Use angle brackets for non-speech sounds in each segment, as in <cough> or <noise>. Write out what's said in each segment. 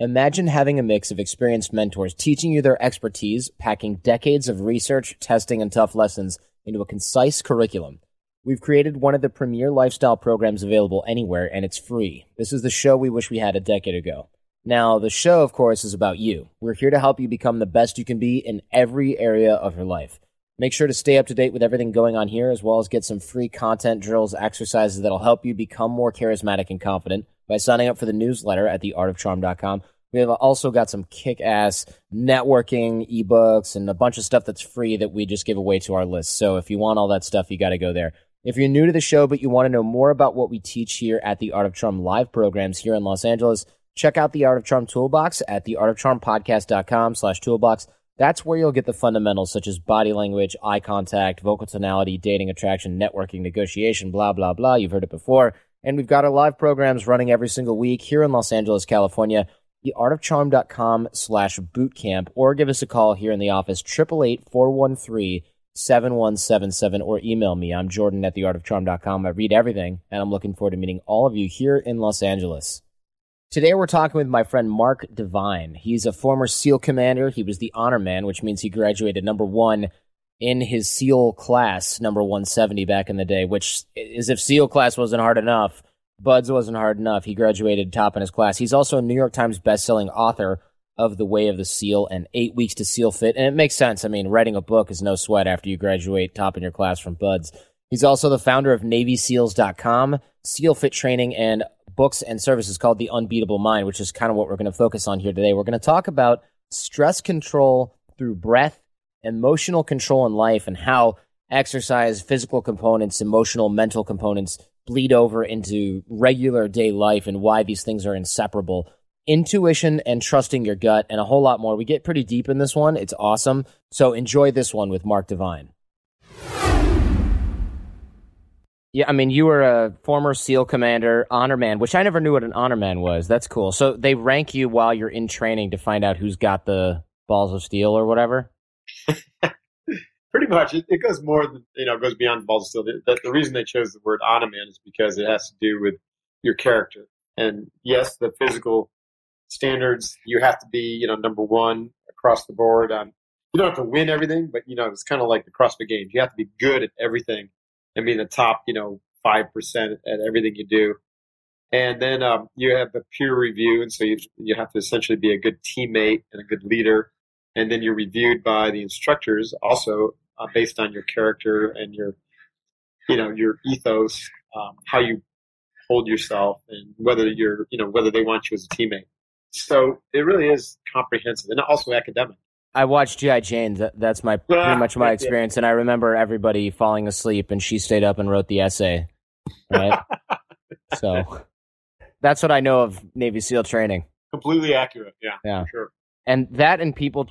Imagine having a mix of experienced mentors teaching you their expertise, packing decades of research, testing, and tough lessons into a concise curriculum. We've created one of the premier lifestyle programs available anywhere, and it's free. This is the show we wish we had a decade ago. Now, the show, of course, is about you. We're here to help you become the best you can be in every area of your life. Make sure to stay up to date with everything going on here, as well as get some free content, drills, exercises that'll help you become more charismatic and confident by signing up for the newsletter at theartofcharm.com. We have also got some kick ass networking ebooks and a bunch of stuff that's free that we just give away to our list. So if you want all that stuff, you got to go there. If you're new to the show, but you want to know more about what we teach here at the Art of Charm live programs here in Los Angeles, check out the Art of Charm Toolbox at theartofcharmpodcast.com slash toolbox. That's where you'll get the fundamentals such as body language, eye contact, vocal tonality, dating attraction, networking, negotiation, blah, blah, blah. You've heard it before. And we've got our live programs running every single week here in Los Angeles, California theartofcharm.com slash bootcamp or give us a call here in the office, 888-413-7177 or email me. I'm Jordan at theartofcharm.com. I read everything and I'm looking forward to meeting all of you here in Los Angeles. Today we're talking with my friend Mark Divine. He's a former SEAL commander. He was the honor man, which means he graduated number one in his SEAL class, number 170 back in the day, which is if SEAL class wasn't hard enough – BUD/S wasn't hard enough. He graduated top in his class. He's also a New York Times bestselling author of The Way of the SEAL and Eight Weeks to SEAL Fit. And it makes sense. I mean, writing a book is no sweat after you graduate top in your class from BUD/S. He's also the founder of NavySeals.com, SEAL Fit training, and books and services called The Unbeatable Mind, which is kind of what we're going to focus on here today. We're going to talk about stress control through breath, emotional control in life, and how exercise, physical components, emotional, mental components bleed over into regular day life and why these things are inseparable. Intuition and trusting your gut, and a whole lot more. We get pretty deep in this one. It's awesome. So enjoy this one with Mark Divine. Yeah, I mean, you were a former SEAL commander, honor man, which I never knew what an honor man was. That's cool. So they rank you while you're in training to find out who's got the balls of steel or whatever. <laughs> pretty much it, it, goes more than you know goes beyond balls of steel. The, the, reason they chose the word honor is because it has to do with your character. And yes, the physical standards you have to be you know number one across the board. Um, you don't have to win everything, but you know it's kind of like the CrossFit Games. You have to be good at everything and be in the top you know five percent at everything you do. And then um, you have the peer review, and so you you have to essentially be a good teammate and a good leader and then you're reviewed by the instructors also uh, based on your character and your, you know, your ethos, um, how you hold yourself, and whether you're, you know, whether they want you as a teammate. So it really is comprehensive and also academic. I watched GI Jane. That's my pretty much my experience, and I remember everybody falling asleep, and she stayed up and wrote the essay. Right. <laughs> so that's what I know of Navy SEAL training. Completely accurate. Yeah. Yeah. Sure. And that and people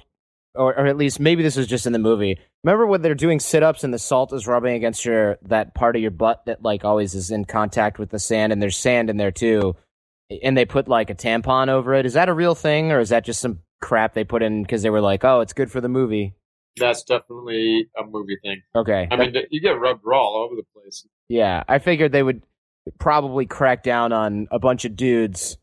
or, or at least maybe this was just in the movie. Remember when they're doing sit ups and the salt is rubbing against your that part of your butt that like always is in contact with the sand and there's sand in there too, and they put like a tampon over it. Is that a real thing or is that just some crap they put in because they were like, oh, it's good for the movie? That's definitely a movie thing. Okay, I mean you get rubbed raw all over the place. Yeah, I figured they would probably crack down on a bunch of dudes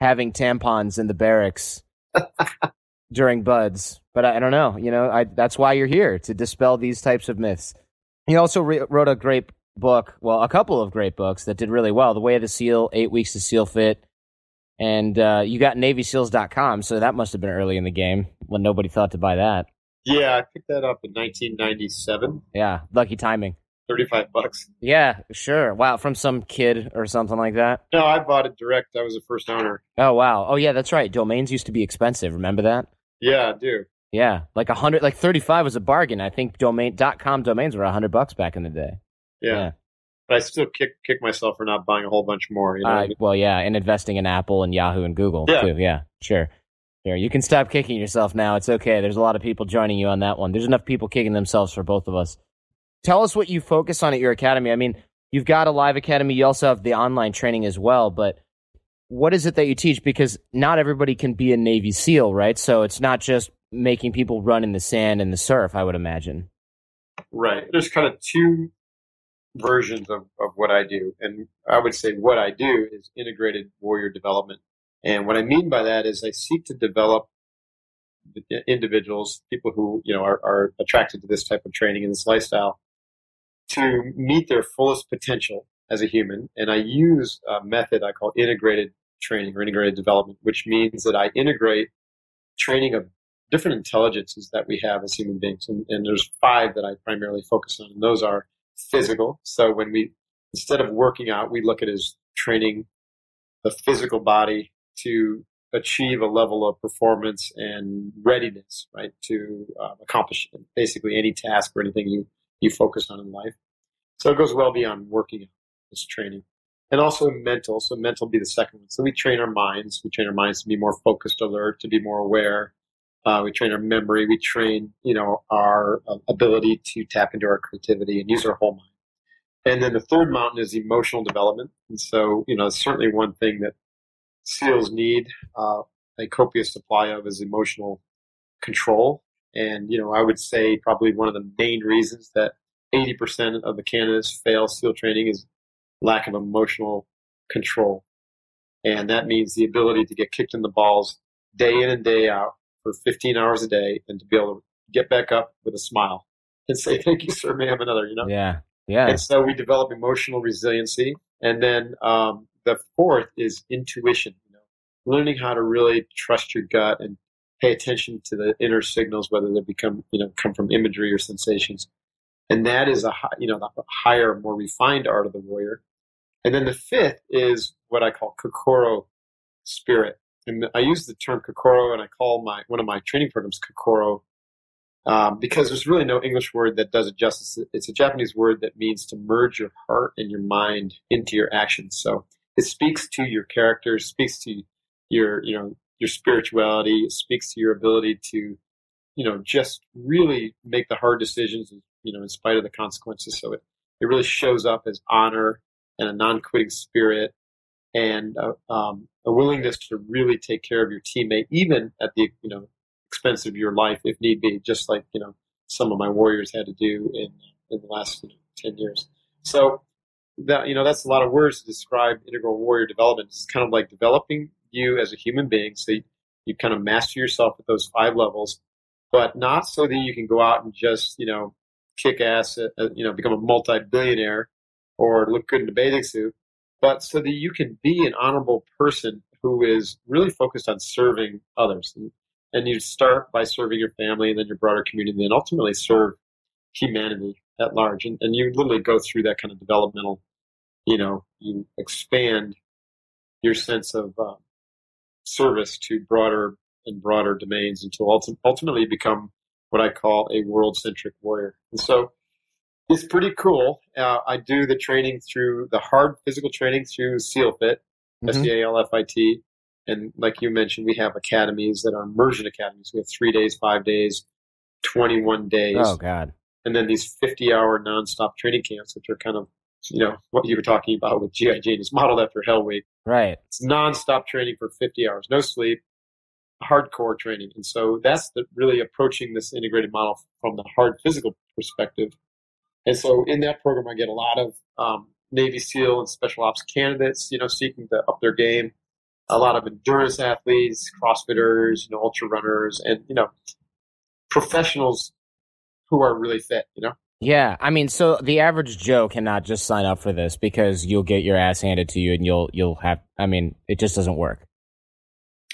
having tampons in the barracks. <laughs> during BUD/S, but I, I, don't know. You know, I, that's why you're here to dispel these types of myths. He also re- wrote a great book, well, a couple of great books that did really well. The Way of the SEAL, Eight Weeks to SEAL Fit, and uh, you got NavySeals.com, so that must have been early in the game when nobody thought to buy that. Yeah, I picked that up in 1997. Yeah, lucky timing. 35 bucks. Yeah, sure. Wow, from some kid or something like that? No, I bought it direct. I was the first owner. Oh, wow. Oh, yeah, that's right. Domains used to be expensive. Remember that? Yeah, I do. Yeah, like a hundred, like thirty-five was a bargain. I think domain dot com domains were a hundred bucks back in the day. Yeah. yeah. But I still kick kick myself for not buying a whole bunch more. You know? Uh, well, yeah, and investing in Apple and Yahoo and Google yeah. too. Yeah, sure. Here, you can stop kicking yourself now. It's okay. There's a lot of people joining you on that one. There's enough people kicking themselves for both of us. Tell us what you focus on at your academy. I mean, you've got a live academy. You also have the online training as well, but what is it that you teach? Because not everybody can be a Navy SEAL, right? So it's not just making people run in the sand and the surf, I would imagine. Right. There's kind of two versions of, of what I do. And I would say what I do is integrated warrior development. And what I mean by that is I seek to develop individuals, people who, you know, are, are attracted to this type of training and this lifestyle to meet their fullest potential as a human. And I use a method I call integrated training or integrated development, which means that I integrate training of different intelligences that we have as human beings. And, and there's five that I primarily focus on. And those are physical. So when we, instead of working out, we look at as training the physical body to achieve a level of performance and readiness, right, to uh, accomplish basically any task or anything you, you focus on in life. So it goes well beyond working out, this training. And also mental. So mental be the second one. So we train our minds. We train our minds to be more focused, alert, to be more aware. Uh, we train our memory. We train, you know, our uh, ability to tap into our creativity and use our whole mind. And then the third mountain is emotional development. And so, you know, certainly one thing that SEALs need uh, a copious supply of is emotional control. And, you know, I would say probably one of the main reasons that 80% of the candidates fail SEAL training is lack of emotional control. And that means the ability to get kicked in the balls day in and day out for 15 hours a day and to be able to get back up with a smile and say, <laughs> thank you, sir, may have another, you know? Yeah. Yeah. And so we develop emotional resiliency. And then um, the fourth is intuition, you know, learning how to really trust your gut and pay attention to the inner signals, whether they become, you know, come from imagery or sensations. And that is a, you know, the higher, more refined art of the warrior. And then the fifth is what I call Kokoro spirit. And I use the term Kokoro and I call my, one of my training programs Kokoro um, because there's really no English word that does it justice. It's a Japanese word that means to merge your heart and your mind into your actions. So it speaks to your character, speaks to your, you know, your spirituality, it speaks to your ability to, you know, just really make the hard decisions, you know, in spite of the consequences. So it, it really shows up as honor and a non-quitting spirit and a, um, a willingness to really take care of your teammate, even at the, you know, expense of your life if need be, just like you know some of my warriors had to do in in the last you know, ten years. So that you know that's a lot of words to describe integral warrior development. It's kind of like developing you as a human being, so you, you kind of master yourself at those five levels, but not so that you can go out and just you know kick ass, at, you know, become a multi-billionaire or look good in a bathing suit, but so that you can be an honorable person who is really focused on serving others. And and you start by serving your family and then your broader community and ultimately serve humanity at large and, and you literally go through that kind of developmental you know you expand your sense of uh, service to broader and broader domains until ulti- ultimately become what i call a world-centric warrior and so it's pretty cool uh, i do the training through the hard physical training through seal fit mm-hmm. s-e-a-l-f-i-t and like you mentioned, we have academies that are immersion academies. We have three days, five days, 21 days. Oh, God. And then these 50 hour nonstop training camps, which are kind of, you know, what you were talking about with G.I. Jane is modeled after Hell Week. Right. It's nonstop training for 50 hours, no sleep, hardcore training. And so that's the, really approaching this integrated model from the hard physical perspective. And so in that program, I get a lot of um, Navy SEAL and special ops candidates, you know, seeking to up their game a lot of endurance athletes, CrossFitters, you know, ultra runners, and you know, professionals who are really fit. You know. Yeah, I mean, so the average Joe cannot just sign up for this because you'll get your ass handed to you, and you'll you'll have. I mean, it just doesn't work.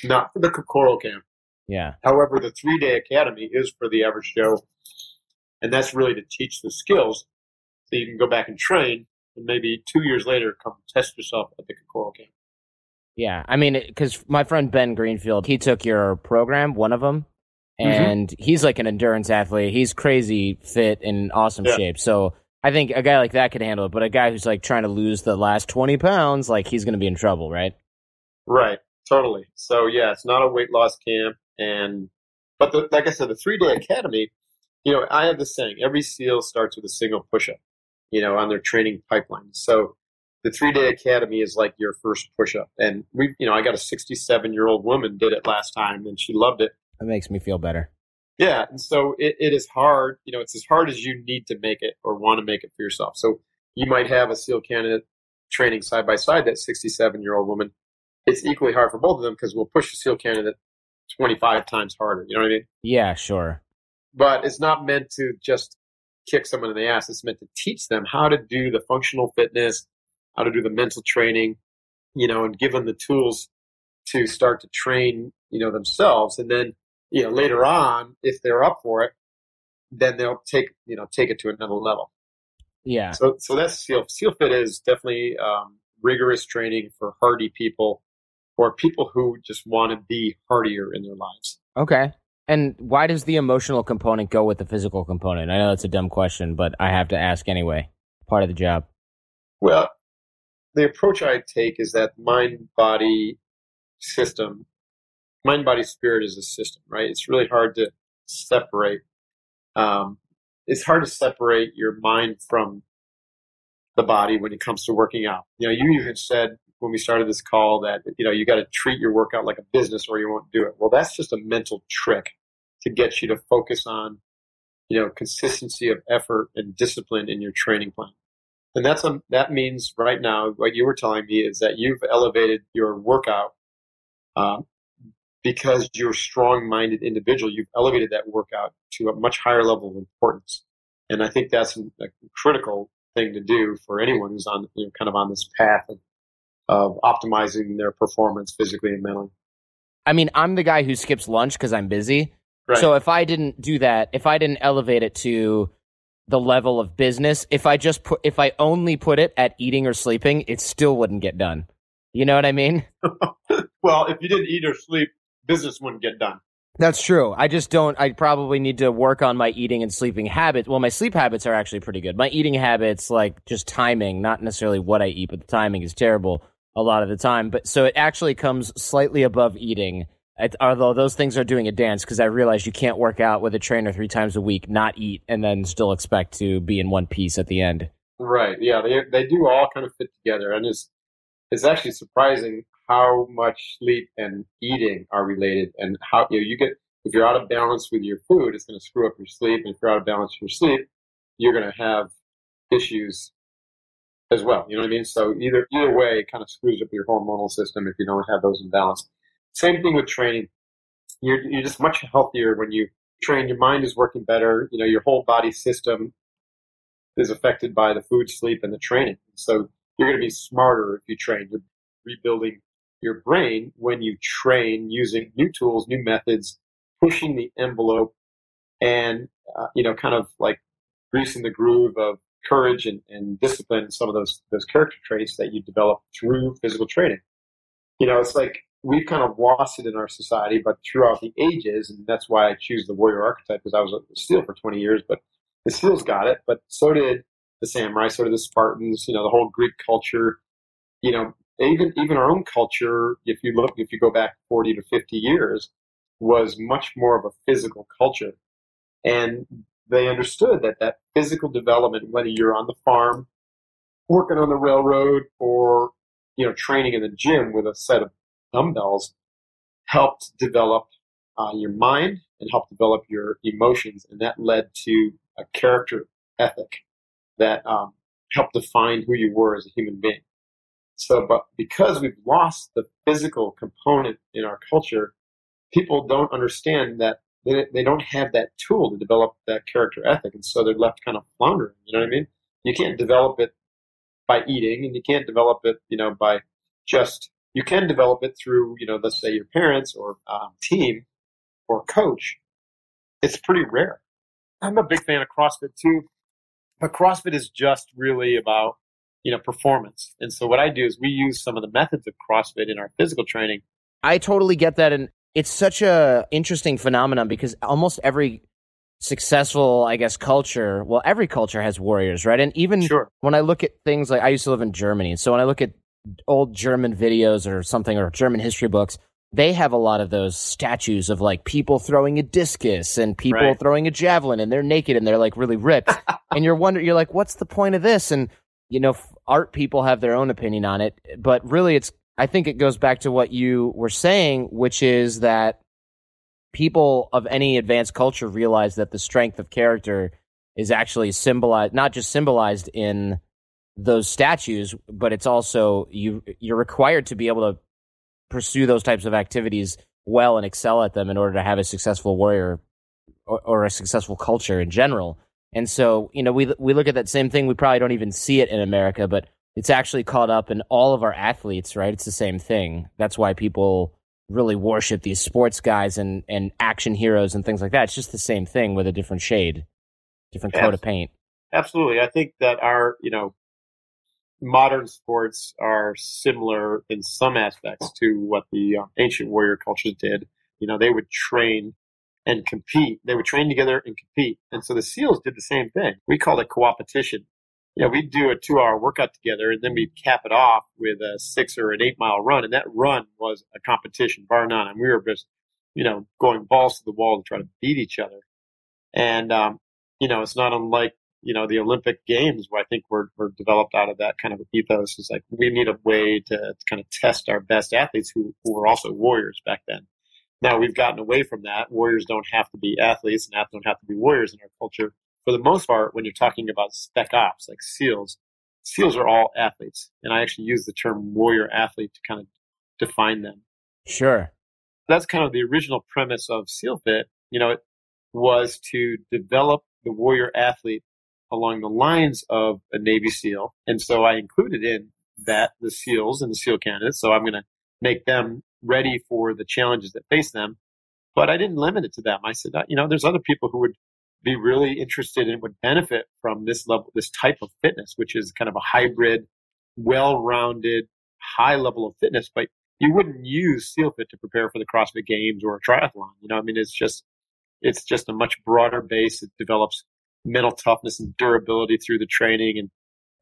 Not for the Kokoro camp. Yeah. However, the three day academy is for the average Joe, and that's really to teach the skills so you can go back and train, and maybe two years later come test yourself at the Kokoro camp. Yeah, I mean, because my friend Ben Greenfield, he took your program, one of them, mm-hmm. and mm-hmm. he's like an endurance athlete. He's crazy fit and awesome yeah. shape. So I think a guy like that could handle it. But a guy who's like trying to lose the last twenty pounds, like he's going to be in trouble, right? Right. Totally. So yeah, it's not a weight loss camp, and but the, like I said, the three day academy. You know, I have this saying: every SEAL starts with a single push up. You know, on their training pipeline. So the three day academy is like your first push up. And we, you know, I got a 67 year old woman did it last time, and she loved it. That makes me feel better. Yeah, and so it, it is hard. You know, it's as hard as you need to make it or want to make it for yourself. So you might have a SEAL candidate training side by side that 67 year old woman. It's equally hard for both of them because we'll push the SEAL candidate 25 times harder. You know what I mean? Yeah, sure. But it's not meant to just kick someone in the ass. It's meant to teach them how to do the functional fitness, how to do the mental training, you know, and give them the tools to start to train, you know, themselves. And then you know, later on, if they're up for it, then they'll take, you know, take it to another level. Yeah. So, so that's SEAL. SEAL Fit is definitely um, rigorous training for hardy people or people who just want to be hardier in their lives. Okay. And why does the emotional component go with the physical component? I know that's a dumb question, but I have to ask anyway. Part of the job. Well, the approach I take is that mind body system mind, body, spirit is a system, right? It's really hard to separate. Um, it's hard to separate your mind from the body when it comes to working out. You know, you even said when we started this call that you know you got to treat your workout like a business or you won't do it. Well, that's just a mental trick to get you to focus on you know consistency of effort and discipline in your training plan. And that's that means right now what you were telling me is that you've elevated your workout um, because you're a strong minded individual, you've elevated that workout to a much higher level of importance. And I think that's a critical thing to do for anyone who's on, you know, kind of on this path of, of optimizing their performance physically and mentally. I mean, I'm the guy who skips lunch because I'm busy. Right. So if I didn't do that, if I didn't elevate it to the level of business, if I just put, if I only put it at eating or sleeping, it still wouldn't get done. You know what I mean? <laughs> well, if you didn't eat or sleep, business wouldn't get done. That's true. I just don't. I probably need to work on my eating and sleeping habits. Well, my sleep habits are actually pretty good. My eating habits, like just timing, not necessarily what I eat, but the timing is terrible a lot of the time. But so it actually comes slightly above eating. Although those things are doing a dance because I realize you can't work out with a trainer three times a week, not eat, and then still expect to be in one piece at the end. Right. Yeah. They they do all kind of fit together, and it's it's actually surprising how much sleep and eating are related and how you know you get if you're out of balance with your food it's going to screw up your sleep and if you're out of balance with your sleep you're going to have issues as well you know what i mean? So either either way it kind of screws up your hormonal system if you don't have those in balance. Same thing with training. You're, you're just much healthier when you train your mind is working better you know your whole body system is affected by the food sleep and the training. So you're going to be smarter if you train. You're rebuilding your brain when you train using new tools, new methods, pushing the envelope, and uh, you know, kind of like greasing the groove of courage and, and discipline some of those those character traits that you develop through physical training. You know, it's like we've kind of lost it in our society, but throughout the ages, and that's why I choose the warrior archetype because I was a SEAL for 20 years, but the SEALs got it, but so did the samurai, so did the Spartans, you know, the whole Greek culture, you know, even even our own culture, if you look, if you go back 40 to 50 years, was much more of a physical culture, and they understood that that physical development, whether you're on the farm, working on the railroad, or you know training in the gym with a set of dumbbells, helped develop uh, your mind and helped develop your emotions, and that led to a character ethic that um, helped define who you were as a human being. So, but because we've lost the physical component in our culture, people don't understand that they, they don't have that tool to develop that character ethic. And so they're left kind of floundering. You know what I mean? You can't develop it by eating and you can't develop it, you know, by just, you can develop it through, you know, let's say your parents or um, team or coach. It's pretty rare. I'm a big fan of CrossFit too, but CrossFit is just really about you know, performance. And so what I do is we use some of the methods of CrossFit in our physical training. I totally get that. And it's such a interesting phenomenon because almost every successful, I guess, culture, well, every culture has warriors, right? And even sure. when I look at things like I used to live in Germany. So when I look at old German videos or something or German history books, they have a lot of those statues of like people throwing a discus and people Right. throwing a javelin and they're naked and they're like really ripped. <laughs> and you're wondering, you're like, what's the point of this? And, you know, art people have their own opinion on it, but really it's, I think it goes back to what you were saying, which is that people of any advanced culture realize that the strength of character is actually symbolized, not just symbolized in those statues, but it's also you you're required to be able to pursue those types of activities well and excel at them in order to have a successful warrior or, or a successful culture in general. And so, you know, we we look at that same thing. We probably don't even see it in America, but it's actually caught up in all of our athletes, right? It's the same thing. That's why people really worship these sports guys and and action heroes and things like that. It's just the same thing with a different shade, different coat of paint. Absolutely. I think that our, you know, modern sports are similar in some aspects to what the uh, ancient warrior cultures did. You know, they would train and compete. They would train together and compete. And so the SEALs did the same thing. We called it coopetition. Know, we'd do a two hour workout together and then we'd cap it off with a six or an eight mile run. And that run was a competition, bar none. And we were just, you know, going balls to the wall to try to beat each other. And, um, you know, it's not unlike you know the Olympic Games, where I think we're we're developed out of that kind of ethos. Is like we need a way to, to kind of test our best athletes who who were also warriors back then. Now we've gotten away from that. Warriors don't have to be athletes, and athletes don't have to be warriors in our culture. For the most part, when you're talking about spec ops like SEALs, SEALs are all athletes, and I actually use the term warrior athlete to kind of define them Sure. that's kind of the original premise of SEALFIT. You know, it was to develop the warrior athlete along the lines of a Navy SEAL. And so I included in that the SEALs and the SEAL candidates. So I'm going to make them ready for the challenges that face them. But I didn't limit it to them. I said, uh, you know, there's other people who would be really interested and would benefit from this level, this type of fitness, which is kind of a hybrid, well-rounded, high level of fitness. But you wouldn't use SEALFIT to prepare for the CrossFit Games or a triathlon. You know, I mean, it's just it's just a much broader base. It develops mental toughness and durability through the training, and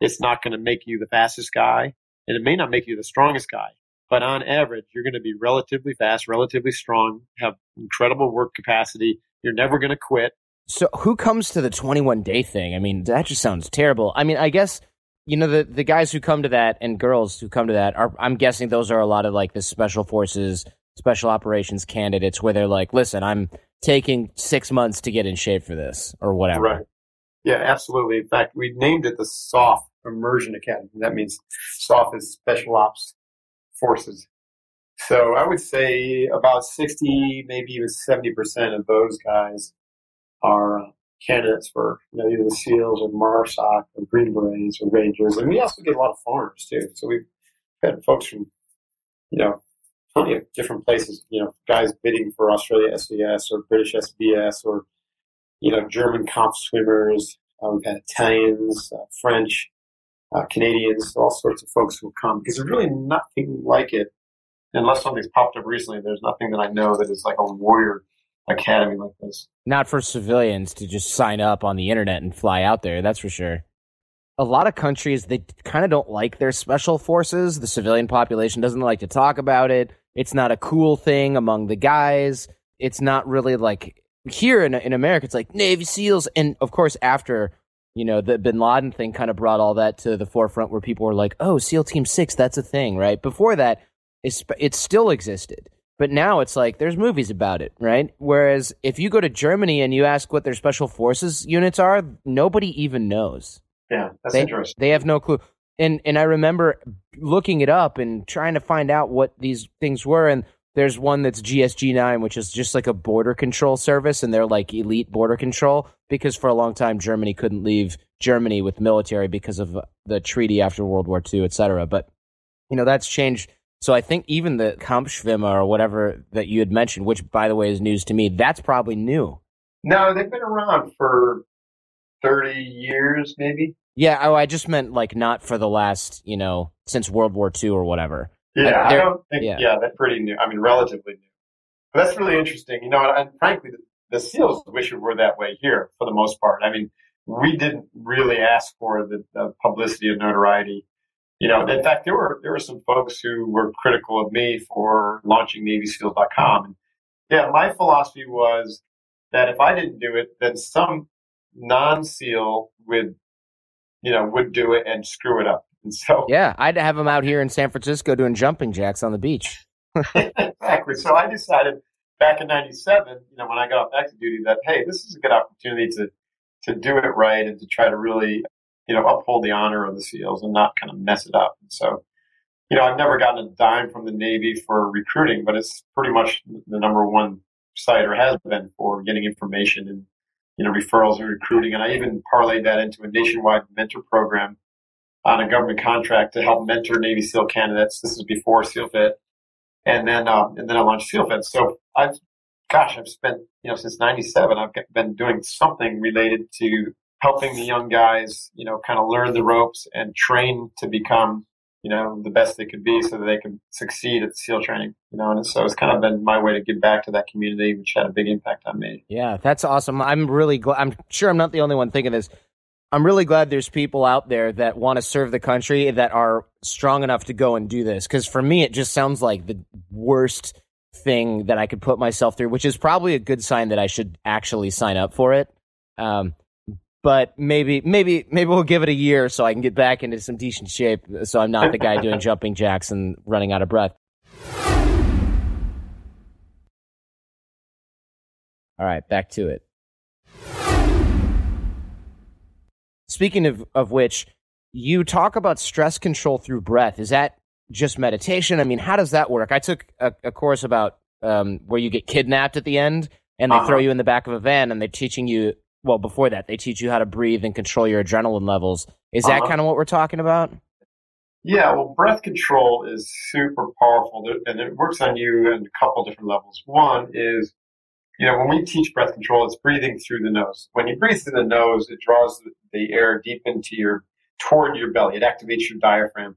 it's not going to make you the fastest guy, and it may not make you the strongest guy. But on average, you're going to be relatively fast, relatively strong, have incredible work capacity. You're never going to quit. So who comes to the 21 day thing? I mean, that just sounds terrible. I mean, I guess you know the the guys who come to that and girls who come to that are I'm guessing those are a lot of like the special forces, special operations candidates where they're like, "Listen, I'm taking 6 months to get in shape for this or whatever." Right. Yeah, absolutely. In fact, we named it the soft Immersion Academy. That means soft is Special Ops Forces. So I would say about 60, maybe even 70% of those guys uh, candidates for you know, either the SEALs or MARSOC or Green Berets or Rangers. And we also get a lot of foreigners too. So we've had folks from, you know, plenty of different places, you know, guys bidding for Australia SDS or British SBS or you know, German Kampfschwimmer. Uh, we've had Italians, uh, French, uh, Canadians, all sorts of folks who come because there's really nothing like it. Unless something's popped up recently, there's nothing that I know that is like a warrior academy like this. Not for civilians to just sign up on the internet and fly out there, that's for sure. A lot of countries they kind of don't like their special forces. The civilian population doesn't like to talk about it. It's not a cool thing among the guys. It's not really like here in in America, it's like Navy SEALs, and of course, after you know the Bin Laden thing, kind of brought all that to the forefront, where people were like, "Oh, SEAL Team Six, that's a thing," right? Before that, it still existed, but now it's like there's movies about it, right? Whereas if you go to Germany and you ask what their special forces units are, nobody even knows. Yeah, that's They, interesting. they have no clue. And and I remember looking it up and trying to find out what these things were. And there's one that's GSG nine, which is just like a border control service, and they're like elite border control because for a long time Germany couldn't leave Germany with military because of the treaty after World War II, et cetera. But you know that's changed. So I think even the Kampfschwimmer or whatever that you had mentioned, which by the way is news to me, that's probably new. No, they've been around for 30 years, maybe. Yeah, oh, I just meant like not for the last, you know, since World War II or whatever. Yeah, I they're- don't think. yeah. Yeah. that's pretty new. I mean, relatively new. But that's really interesting. You know, and frankly, the, the SEALs wish it were that way here for the most part. I mean, we didn't really ask for the, the publicity and notoriety. You know, in fact, there were there were some folks who were critical of me for launching NavySeals.com. And yeah, my philosophy was that if I didn't do it, then some non-SEAL would, you know, would do it and screw it up. And so, yeah, I'd have them out here in San Francisco doing jumping jacks on the beach. <laughs> exactly. So I decided back in '97, you know, when I got off active duty, that hey, this is a good opportunity to to do it right and to try to really, you know, uphold the honor of the SEALs and not kind of mess it up. And so, you know, I've never gotten a dime from the Navy for recruiting, but it's pretty much the number one site or has been for getting information and you know referrals and recruiting. And I even parlayed that into a nationwide mentor program on a government contract to help mentor Navy SEAL candidates. This is before SEALFIT, and then um, and then I launched SEALFIT. So I've gosh, I've spent you know since '97. I've been doing something related to helping the young guys, you know, kind of learn the ropes and train to become you know, the best they could be so that they could succeed at SEAL training, you know, and so it's kind of been my way to give back to that community, which had a big impact on me. Yeah, that's awesome. I'm really glad. I'm sure I'm not the only one thinking this. I'm really glad there's people out there that want to serve the country that are strong enough to go and do this. Cause for me, it just sounds like the worst thing that I could put myself through, which is probably a good sign that I should actually sign up for it. Um, but maybe maybe maybe we'll give it a year so I can get back into some decent shape so I'm not the guy doing <laughs> jumping jacks and running out of breath. All right, back to it. Speaking of, of which, you talk about stress control through breath. Is that just meditation? I mean, how does that work? I took a, a course about um, where you get kidnapped at the end and they uh-huh. throw you in the back of a van and they're teaching you well before that they teach you how to breathe and control your adrenaline levels. Is that uh-huh. kind of what we're talking about? Yeah well breath control is super powerful and it works on you in a couple different levels. One is you know when we teach breath control it's breathing through the nose. When you breathe through the nose it draws the air deep into your toward your belly. It activates your diaphragm.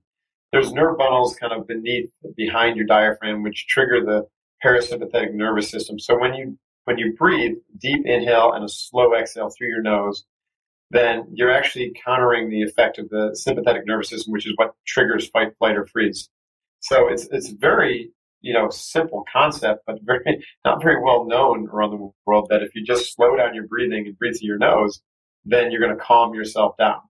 There's nerve bundles kind of beneath behind your diaphragm which trigger the parasympathetic nervous system. So when you when you breathe, deep inhale and a slow exhale through your nose, then you're actually countering the effect of the sympathetic nervous system, which is what triggers fight, flight, or freeze. So it's it's very you know simple concept, but very <laughs> not very well known around the world. That if you just slow down your breathing and breathe through your nose, then you're going to calm yourself down,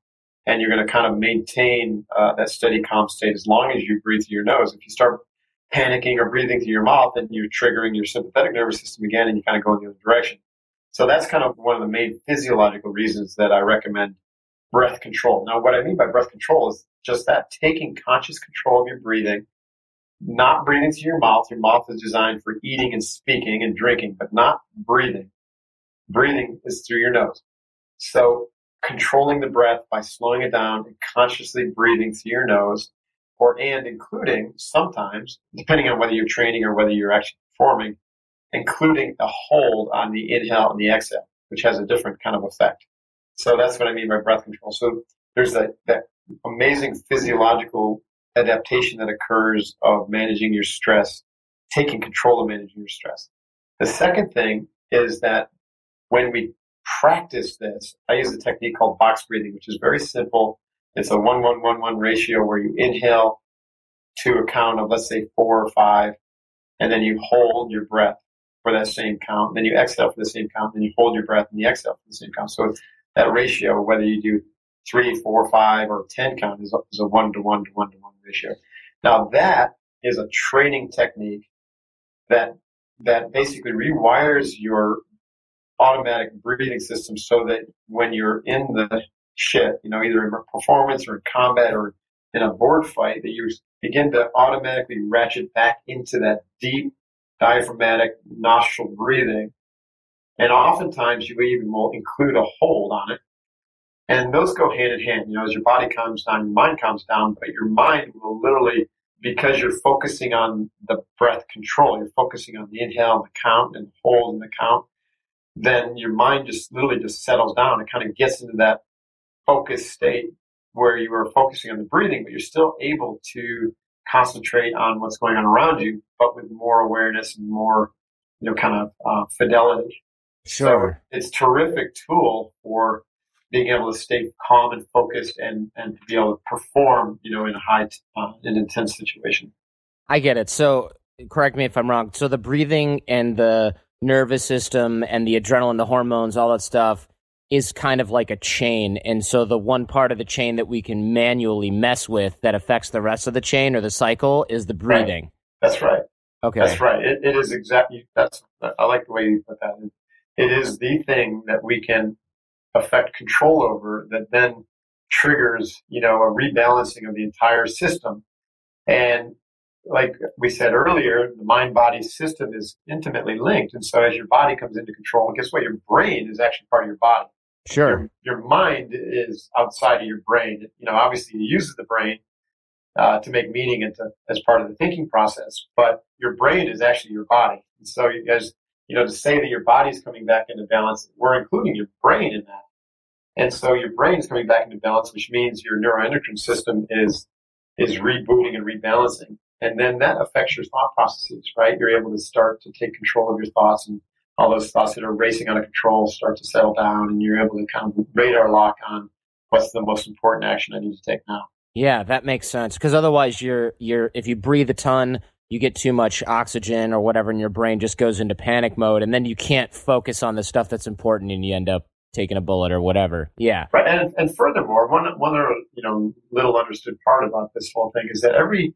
and you're going to kind of maintain uh, that steady, calm state as long as you breathe through your nose. If you start panicking or breathing through your mouth, and you're triggering your sympathetic nervous system again, and you kind of go in the other direction. So that's kind of one of the main physiological reasons that I recommend breath control. Now, what I mean by breath control is just that taking conscious control of your breathing, not breathing through your mouth. Your mouth is designed for eating and speaking and drinking, but not breathing. Breathing is through your nose. So controlling the breath by slowing it down and consciously breathing through your nose or and including sometimes, depending on whether you're training or whether you're actually performing, including a hold on the inhale and the exhale, which has a different kind of effect. So that's what I mean by breath control. So there's that, that amazing physiological adaptation that occurs of managing your stress, taking control of managing your stress. The second thing is that when we practice this, I use a technique called box breathing, which is very simple it's a one one one one ratio where you inhale to a count of let's say four or five, and then you hold your breath for that same count. Then you exhale for the same count. Then you hold your breath and you exhale for the same count. So that ratio, whether you do three, four, five, or ten count, is a, one to one to one to one ratio. Now that is a training technique that that basically rewires your automatic breathing system so that when you're in the shit, you know, either in performance or in combat or in a board fight, that you begin to automatically ratchet back into that deep diaphragmatic nostril breathing. And oftentimes you even will include a hold on it. And those go hand in hand. You know, as your body calms down, your mind calms down, but your mind will literally, because you're focusing on the breath control, you're focusing on the inhale and the count and hold and the count, then your mind just literally just settles down and kind of gets into that focused state where you are focusing on the breathing, but you're still able to concentrate on what's going on around you, but with more awareness and more, you know, kind of uh, fidelity. Sure. So it's terrific tool for being able to stay calm and focused and, and to be able to perform, you know, in a high, uh, an intense situation. I get it. So correct me if I'm wrong. So the breathing and the nervous system and the adrenaline, the hormones, all that stuff is kind of like a chain. And so the one part of the chain that we can manually mess with that affects the rest of the chain or the cycle is the breathing. Right. That's right. Okay. That's right. It, it is exactly, that's, I like the way you put that. It is the thing that we can affect control over that then triggers, you know, a rebalancing of the entire system. And like we said earlier, the mind body system is intimately linked. And so as your body comes into control, guess what? Your brain is actually part of your body. Sure. Your, your mind is outside of your brain. You know, obviously it uses the brain uh, to make meaning and to, as part of the thinking process, but your brain is actually your body. And so you guys, you know, to say that your body's coming back into balance, we're including your brain in that. And so your brain is coming back into balance, which means your neuroendocrine system is is rebooting and rebalancing. And then that affects your thought processes, right? You're able to start to take control of your thoughts and all those thoughts that are racing out of control start to settle down and you're able to kind of radar lock on what's the most important action I need to take now. Yeah, that makes sense. Because otherwise you're you're if you breathe a ton, you get too much oxygen or whatever and your brain just goes into panic mode and then you can't focus on the stuff that's important and you end up taking a bullet or whatever. Yeah. Right. And and furthermore, one one other, you know, little understood part about this whole thing is that every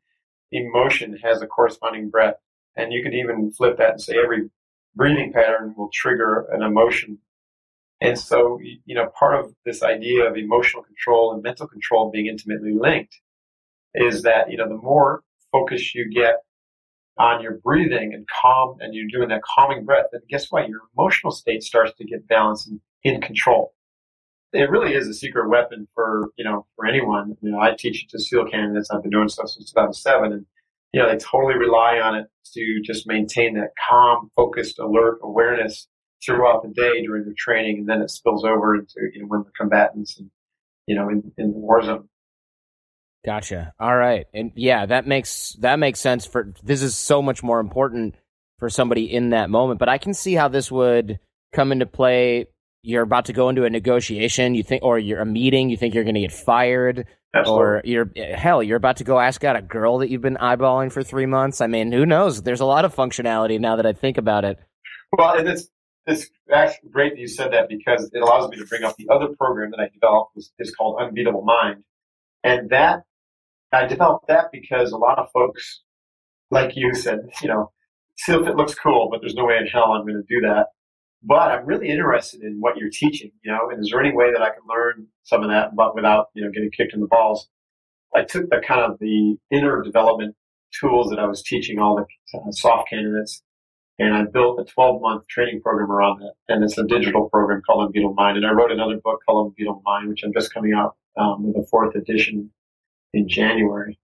emotion has a corresponding breath. And you could even flip that and say every breathing pattern will trigger an emotion. And so, you know, part of this idea of emotional control and mental control being intimately linked is that, you know, the more focus you get on your breathing and calm and you're doing that calming breath, then guess what? Your emotional state starts to get balanced and in control. It really is a secret weapon for, you know, for anyone. You know, I teach it to SEAL candidates. I've been doing stuff since 2007 and, know, they totally rely on it to just maintain that calm, focused, alert awareness throughout the day during their training. And then it spills over into, you know, when the combatants and, you know, in, in the war zone. Gotcha. All right. And yeah, that makes, that makes sense for, this is so much more important for somebody in that moment, but I can see how this would come into play you're about to go into a negotiation, you think, or you're a meeting, you think you're going to get fired, Absolutely. or you're hell, you're about to go ask out a girl that you've been eyeballing for three months. I mean, who knows? There's a lot of functionality now that I think about it. Well, and it's it's actually great that you said that because it allows me to bring up the other program that I developed is, is called Unbeatable Mind, and that I developed that because a lot of folks, like you said, you know, SEALFIT looks cool, but there's no way in hell I'm going to do that but I'm really interested in what you're teaching, you know, and is there any way that I can learn some of that, but without, you know, getting kicked in the balls? I took the kind of the inner development tools that I was teaching all the soft candidates and I built a 12 month training program around that. And it's a digital program called Unbeatable Mind. And I wrote another book called Unbeatable Mind, which I'm just coming out um, with a fourth edition in January.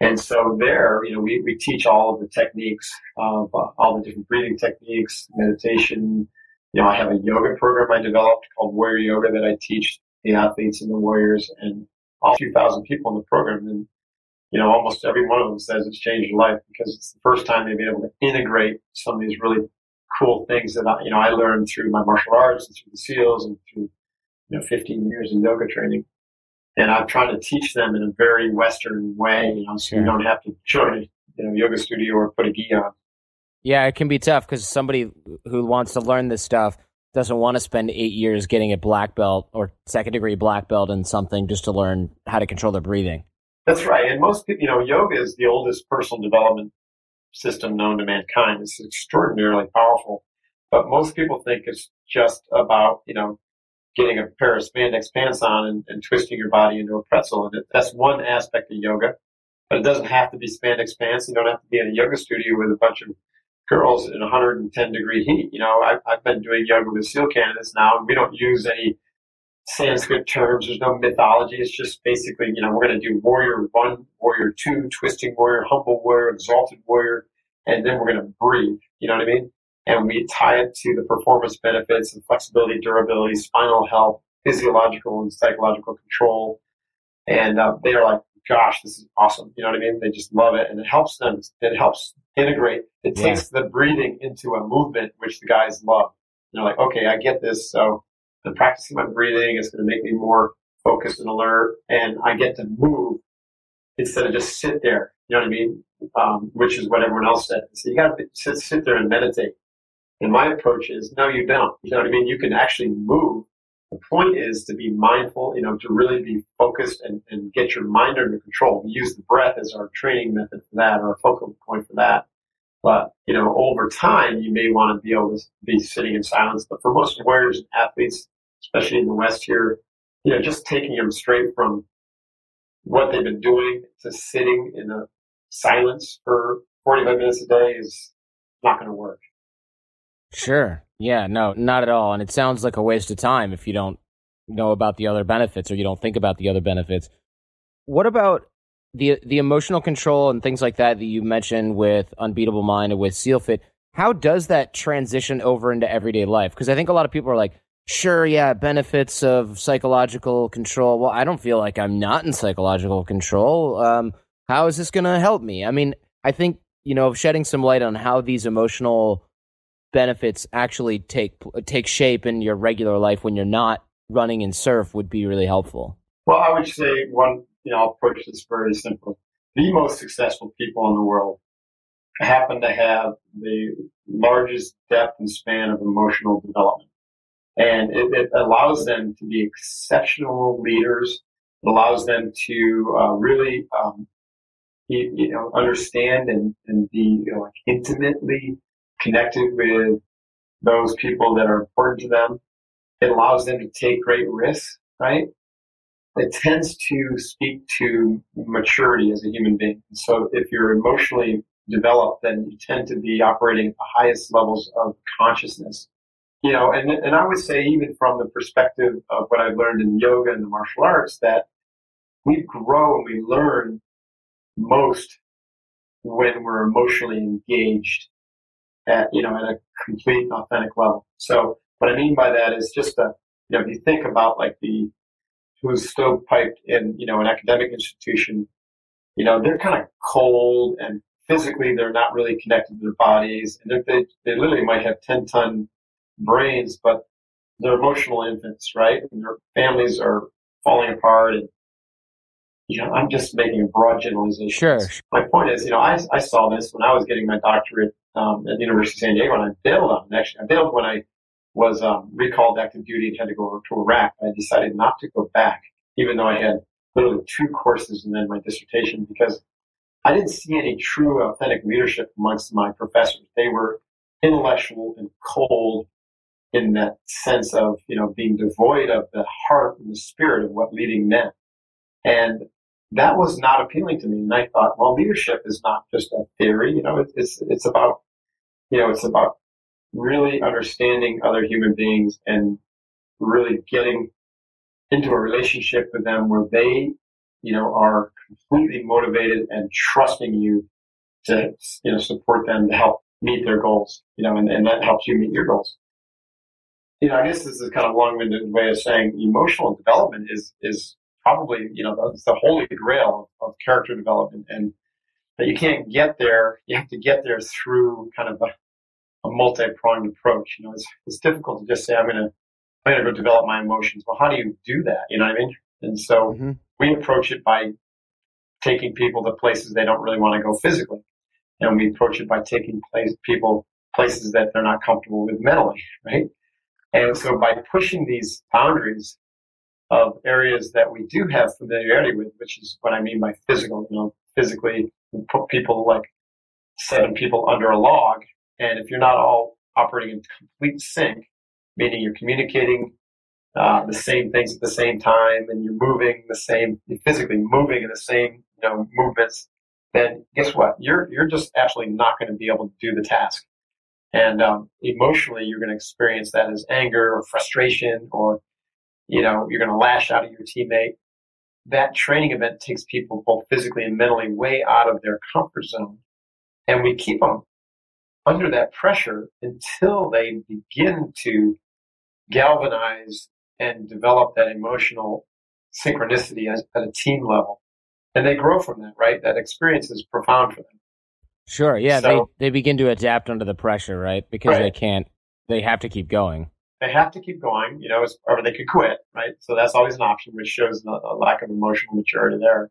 And so there, you know, we, we teach all of the techniques of uh, all the different breathing techniques, meditation, you know, I have a yoga program I developed called Warrior Yoga that I teach the athletes and the warriors and a few thousand people in the program. And, you know, almost every one of them says it's changed their life because it's the first time they've been able to integrate some of these really cool things that I, you know, I learned through my martial arts and through the SEALs and through, you know, 15 years in yoga training. And I'm trying to teach them in a very Western way, you know, so you don't have to join, a you know, yoga studio or put a gi on. Yeah, it can be tough because somebody who wants to learn this stuff doesn't want to spend eight years getting a black belt or second degree black belt in something just to learn how to control their breathing. That's right. And most people, you know, yoga is the oldest personal development system known to mankind. It's extraordinarily powerful. But most people think it's just about, you know, getting a pair of spandex pants on and, and twisting your body into a pretzel. And that's one aspect of yoga. But it doesn't have to be spandex pants. You don't have to be in a yoga studio with a bunch of girls in 110 degree heat. You know, I've, I've been doing yoga with SEAL candidates now, and we don't use any Sanskrit terms. There's no mythology. It's just basically, you know, we're going to do warrior one, warrior two, twisting warrior, humble warrior, exalted warrior, and then we're going to breathe. You know what I mean? And we tie it to the performance benefits and flexibility, durability, spinal health, physiological and psychological control. And uh, they are like, gosh, this is awesome. You know what I mean? They just love it. And it helps them, it helps integrate. It takes the breathing into a movement, which the guys love. And they're like, okay, I get this. So I'm practicing my breathing. It's going to make me more focused and alert. And I get to move instead of just sit there. You know what I mean? Um, which is what everyone else said. So you got to sit, sit there and meditate. And my approach is, no, you don't. You know what I mean? You can actually move. The point is to be mindful, you know, to really be focused and, and get your mind under control. We use the breath as our training method for that or a focal point for that. But, you know, over time, you may want to be able to be sitting in silence. But for most warriors and athletes, especially in the West here, you know, just taking them straight from what they've been doing to sitting in a silence for 45 minutes a day is not going to work. Sure. Yeah, no, not at all. And it sounds like a waste of time if you don't know about the other benefits or you don't think about the other benefits. What about the the emotional control and things like that that you mentioned with Unbeatable Mind and with SEALFIT? How does that transition over into everyday life? Because I think a lot of people are like, sure, yeah, benefits of psychological control. Well, I don't feel like I'm not in psychological control. Um, how is this going to help me? I mean, I think, you know, shedding some light on how these emotional benefits actually take take shape in your regular life when you're not running in surf would be really helpful. Well, I would say one, you know, I'll approach this very simple. The most successful people in the world happen to have the largest depth and span of emotional development and it, it, allows them to be exceptional leaders. It allows them to uh, really, um, you, you, know, understand and, and be you know, intimately connected with those people that are important to them. It allows them to take great risks, right? It tends to speak to maturity as a human being. So if you're emotionally developed, then you tend to be operating at the highest levels of consciousness you know, and, and I would say even from the perspective of what I've learned in yoga and the martial arts, that we grow and we learn most when we're emotionally engaged at, you know, at a complete authentic level. So what I mean by that is just a, you know, if you think about like the, who's stovepiped in, you know, an academic institution, you know, they're kind of cold and physically they're not really connected to their bodies and they, they literally might have 10 ton brains, but they're emotional infants, right? And their families are falling apart and you know, I'm just making a broad generalization. Sure. My point is, you know, I, I saw this when I was getting my doctorate um, at the University of San Diego, and I bailed on it. Actually, I bailed when I was um, recalled active duty and had to go to Iraq. I decided not to go back, even though I had literally two courses and then my dissertation, because I didn't see any true, authentic leadership amongst my professors. They were intellectual and cold in that sense of, you know, being devoid of the heart and the spirit of what leading meant. And that was not appealing to me. And I thought, well, leadership is not just a theory, you know, it's, it's about, you know, it's about really understanding other human beings and really getting into a relationship with them where they, you know, are completely motivated and trusting you to, you know, support them to help meet their goals, you know, and, and that helps you meet your goals you know, I guess this is kind of long-winded way of saying emotional development is is probably you know the, the holy grail of, of, character development, and that you can't get there. You have to get there through kind of a, a multi-pronged approach. You know, it's it's difficult to just say I'm going to I'm going to go develop my emotions. Well, how do you do that? You know what I mean? And so mm-hmm. we approach it by taking people to places they don't really want to go physically, and we approach it by taking place, people places that they're not comfortable with mentally, right? And so by pushing these boundaries of areas that we do have familiarity with, which is what I mean by physical, you know, physically put people like seven people under a log. And if you're not all operating in complete sync, meaning you're communicating uh, the same things at the same time and you're moving the same, physically moving in the same, you know, movements, then guess what? You're, you're just actually not going to be able to do the task. And um, emotionally, you're going to experience that as anger or frustration, or you know, you're going to lash out at your teammate. That training event takes people both physically and mentally way out of their comfort zone, and we keep them under that pressure until they begin to galvanize and develop that emotional synchronicity at a team level. And they grow from that, right? That experience is profound for them. Sure. Yeah. So, they, they begin to adapt under the pressure, right? Because right. they can't, they have to keep going. They have to keep going, you know, or they could quit, right? So that's always an option, which shows a lack of emotional maturity there.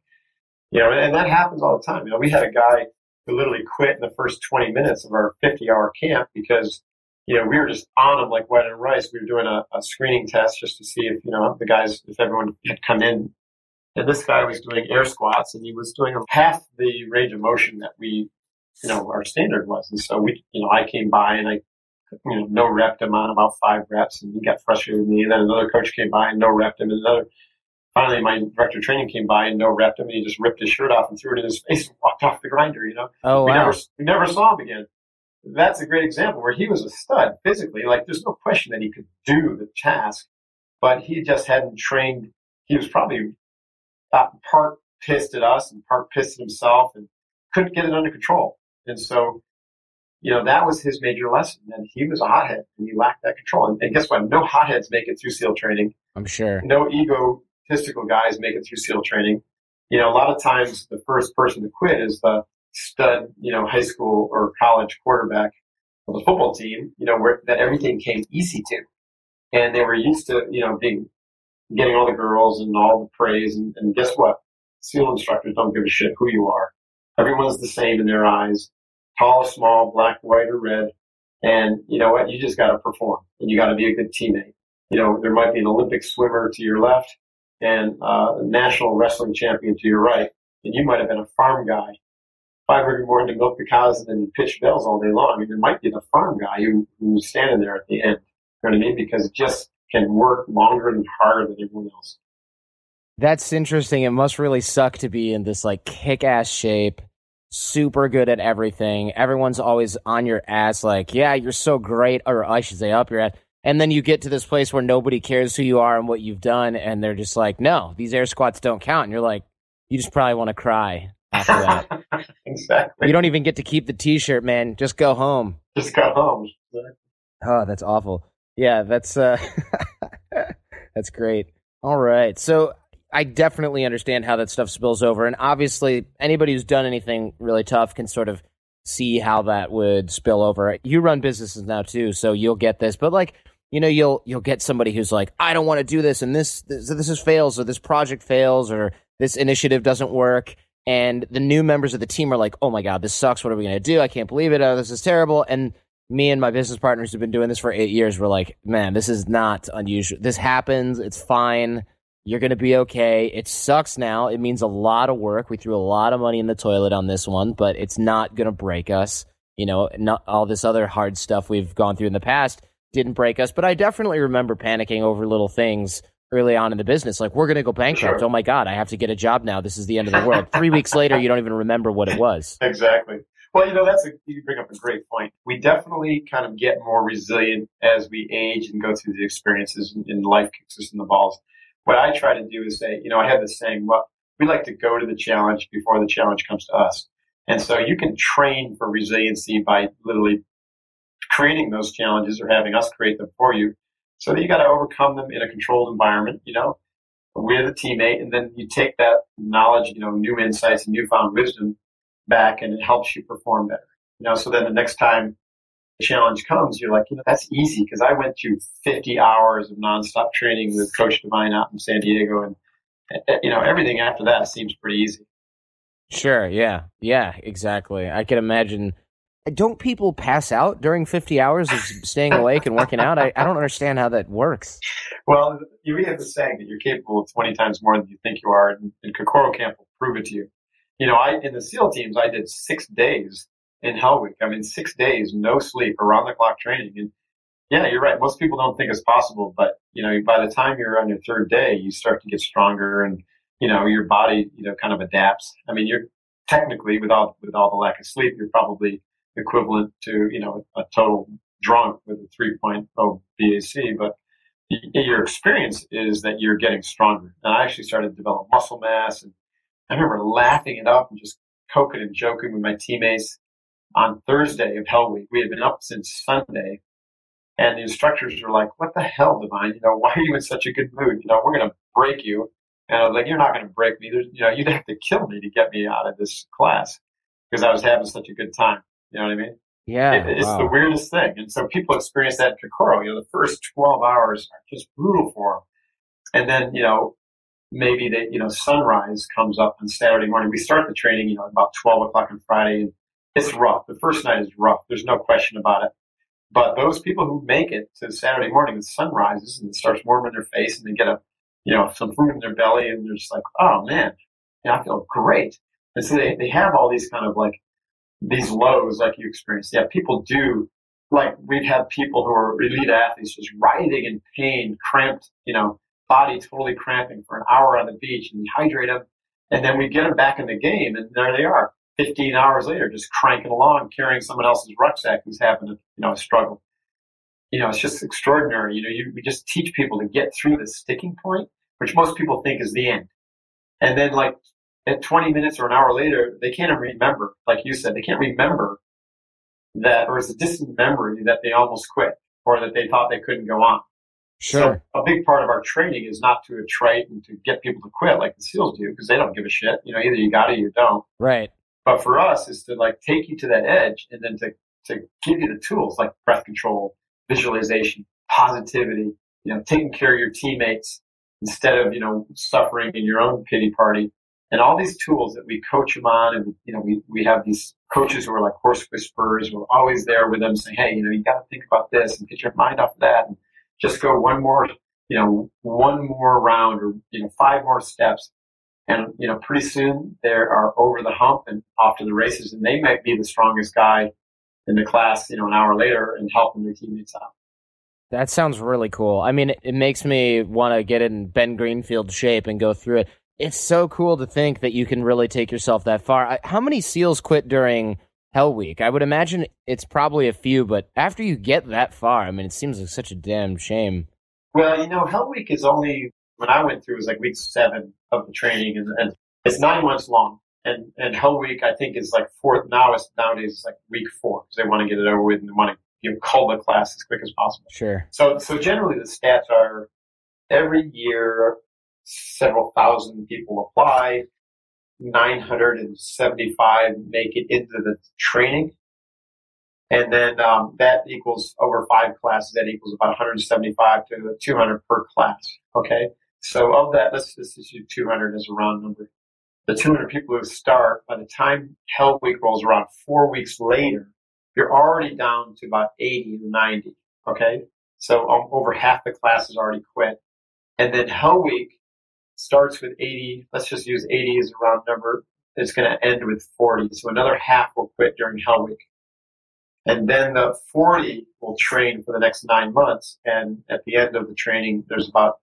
You know, and that happens all the time. You know, we had a guy who literally quit in the first 20 minutes of our 50 hour camp because, you know, we were just on him like wet and rice. We were doing a, a screening test just to see if, you know, the guys, if everyone had come in. And this guy was doing air squats and he was doing half the range of motion that we, you know, our standard was. And so we, you know, I came by and I you know, no rep him on about five reps, and he got frustrated with me. And then another coach came by and no rep him, and another. Finally, my director of training came by and no rep him, and he just ripped his shirt off and threw it in his face and walked off the grinder. You know, oh we never we never saw him again. That's a great example where he was a stud physically. Like, there's no question that he could do the task, but he just hadn't trained. He was probably part pissed at us and part pissed at himself, and couldn't get it under control. And so you know, that was his major lesson. And he was a hothead and he lacked that control. And, and guess what? No hotheads make it through SEAL training. I'm sure. No egotistical guys make it through SEAL training. You know, a lot of times the first person to quit is the stud, you know, high school or college quarterback of the football team, you know, where that everything came easy to. And they were used to, you know, being, getting all the girls and all the praise. And, and guess what? SEAL instructors don't give a shit who you are. Everyone's the same in their eyes tall, small, black, white, or red. And you know what? You just got to perform and you got to be a good teammate. You know, there might be an Olympic swimmer to your left and uh, a national wrestling champion to your right. And you might have been a farm guy. Five every morning to milk the cows and then pitch bells all day long. I mean, there might be the farm guy who, who's standing there at the end. You know what I mean? Because it just can work longer and harder than everyone else. That's interesting. It must really suck to be in this like kick ass shape super good at everything. Everyone's always on your ass, like, yeah, you're so great, or I should say, up your ass. And then you get to this place where nobody cares who you are and what you've done, and they're just like, no, these air squats don't count. And you're like, you just probably want to cry after that. <laughs> exactly. You don't even get to keep the T-shirt, man. Just go home. Just go home. Oh, that's awful. Yeah, that's uh, <laughs> that's great. All right, so I definitely understand how that stuff spills over. And obviously, anybody who's done anything really tough can sort of see how that would spill over. You run businesses now too, so you'll get this. But like, you know, you'll you'll get somebody who's like, I don't want to do this, and this this, this is fails, or this project fails, or this initiative doesn't work. And the new members of the team are like, Oh my god, this sucks. What are we gonna do? I can't believe it. Oh, this is terrible. And me and my business partners who've been doing this for eight years, we're like, man, this is not unusual. This happens. It's fine you're going to be okay. It sucks now. It means a lot of work. We threw a lot of money in the toilet on this one, but it's not going to break us. You know, not all this other hard stuff we've gone through in the past didn't break us, but I definitely remember panicking over little things early on in the business. Like, we're going to go bankrupt. Sure. Oh my God, I have to get a job now. This is the end of the world. Three weeks later, you don't even remember what it was. <laughs> Exactly. Well, you know, that's a, you bring up a great point. We definitely kind of get more resilient as we age and go through the experiences and life kicks us in the balls what I try to do is say, you know, I have this saying, well, we like to go to the challenge before the challenge comes to us. And so you can train for resiliency by literally creating those challenges or having us create them for you so that you got to overcome them in a controlled environment, you know, with a teammate. And then you take that knowledge, you know, new insights and newfound wisdom back and it helps you perform better. You know, so then the next time challenge comes, you're like, you know, that's easy because I went through 50 hours of nonstop training with Coach Divine out in San Diego, and eh, you know, everything after that seems pretty easy. Sure. Yeah. Yeah. Exactly. I can imagine. Don't people pass out during 50 hours of <laughs> staying awake and working out? I, I don't understand how that works. Well, you have the saying that you're capable of 20 times more than you think you are, and, and Kokoro Camp will prove it to you. You know, I in the SEAL teams, I did six days in Hell Week. I mean, six days, no sleep, around the clock training. And yeah, you're right. Most people don't think it's possible, but you know, by the time you're on your third day, you start to get stronger and, you know, your body, you know, kind of adapts. I mean, you're technically without, with all the lack of sleep, you're probably equivalent to, you know, a total drunk with a 3.0 BAC, but your experience is that you're getting stronger. And I actually started to develop muscle mass and I remember laughing it up and just coking and joking with my teammates on Thursday of Hell Week. We had been up since Sunday, and the instructors were like, "What the hell, Divine? You know, why are you in such a good mood? You know, we're going to break you." And I was like, "You're not going to break me. There's, you know, you'd have to kill me to get me out of this class because I was having such a good time." You know what I mean? Yeah, It- it's wow. the weirdest thing. And so people experience that in Kokoro. You know, the first 12 hours are just brutal for them. And then, you know, maybe they, you know, sunrise comes up on Saturday morning. We start the training, you know, about 12 o'clock on Friday. And it's rough. The first night is rough. There's no question about it. But those people who make it to Saturday morning, the sun rises and it starts warming their face and they get a, you know, some food in their belly and they're just like, oh man, yeah, I feel great. And so they, they have all these kind of like these lows like you experience. Yeah, people do like we've had people who are elite athletes just writhing in pain, cramped, you know, body totally cramping for an hour on the beach and we hydrate them and then we get them back in the game and there they are 15 hours later just cranking along carrying someone else's rucksack who's having a you know a struggle you know it's just extraordinary you know you, we just teach people to get through the sticking point which most people think is the end and then like at 20 minutes or an hour later they can't even remember like you said they can't remember that or it's a distant memory that they almost quit or that they thought they couldn't go on Sure. so a big part of our training is not to attrite and to get people to quit like the SEALs do because they don't give a shit. You know, either you got it or you don't. right. But for us is to like take you to that edge and then to, to give you the tools like breath control, visualization, positivity, you know, taking care of your teammates instead of, you know, suffering in your own pity party. And all these tools that we coach them on and, you know, we, we have these coaches who are like horse whisperers. We're always there with them saying, Hey, you know, you got to think about this and get your mind off of that and just go one more, you know, one more round or, you know, five more steps. And, you know, pretty soon they are over the hump and off to the races and they might be the strongest guy in the class, you know, an hour later and helping their teammates out. That sounds really cool. I mean, it, makes me want to get in Ben Greenfield shape and go through it. It's so cool to think that you can really take yourself that far. I, how many SEALs quit during Hell Week? I would imagine it's probably a few, but after you get that far, I mean, it seems like such a damn shame. Well, you know, Hell Week is only when I went through it was like week seven of the training, and, and it's nine months long. And and Hell Week I think is like fourth now. It's nowadays it's like week four because they want to get it over with and they want to you know, call the class as quick as possible. Sure. So so generally the stats are every year several thousand people apply, 975 make it into the training. And then um, that equals over five classes. That equals about 175 to 200 per class. Okay. So of that, let's just use 200 as a round number. The 200 people who start, by the time Hell Week rolls around four weeks later, you're already down to about 80 to 90. Okay. So um, over half the class has already quit. And then Hell Week starts with 80. Let's just use 80 as a round number. It's going to end with 40. So another half will quit during Hell Week. And then the 40 will train for the next nine months. And at the end of the training, there's about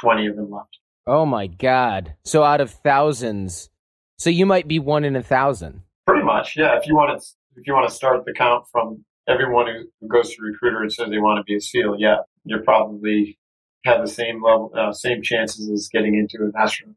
20 of them left. Oh my God. So out of thousands, so you might be one in a thousand. Pretty much, yeah. If you want to, if you want to start the count from everyone who, goes to recruiter and says they want to be a SEAL, yeah, you're probably have the same level, uh, same chances as getting into an astronaut.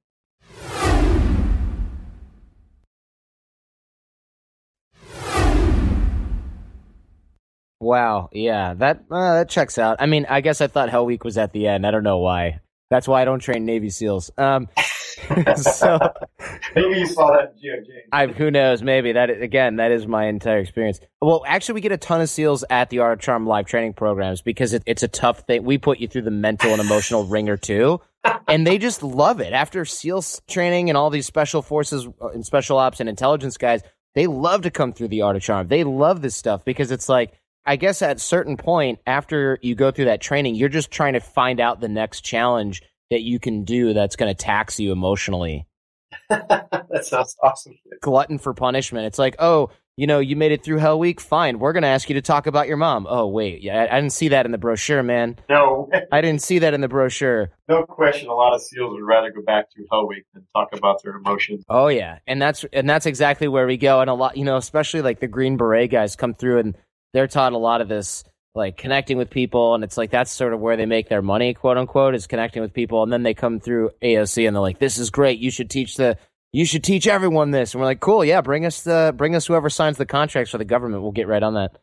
Wow. Yeah. That uh, that checks out. I mean, I guess I thought Hell Week was at the end. I don't know why. That's why I don't train Navy SEAls. Um, <laughs> so <laughs> Maybe you saw that in I who knows? Maybe that again. That is my entire experience. Well, actually, we get a ton of SEAls at the Art of Charm live training programs because it, it's a tough thing. We put you through the mental and emotional <laughs> ringer too, and they just love it. After SEALs training and all these special forces uh, and special ops and intelligence guys, they love to come through the Art of Charm. They love this stuff because it's like. I guess at a certain point after you go through that training, you're just trying to find out the next challenge that you can do that's going to tax you emotionally. <laughs> that sounds awesome. glutton for punishment. It's like, oh, you know, you made it through Hell Week. Fine, we're going to ask you to talk about your mom. Oh, wait, yeah, I, I didn't see that in the brochure, man. No, <laughs> I didn't see that in the brochure. no question. A lot of SEALs would rather go back to Hell Week than talk about their emotions. Oh yeah, and that's and that's exactly where we go. And a lot, you know, especially like the Green Beret guys come through and they're taught a lot of this, like connecting with people, and it's like that's sort of where they make their money, quote unquote, is connecting with people. And then they come through AOC and they're like, "This is great. You should teach the." You should teach everyone this, and we're like, "Cool, yeah. Bring us the, bring us whoever signs the contracts for the government. We'll get right on that."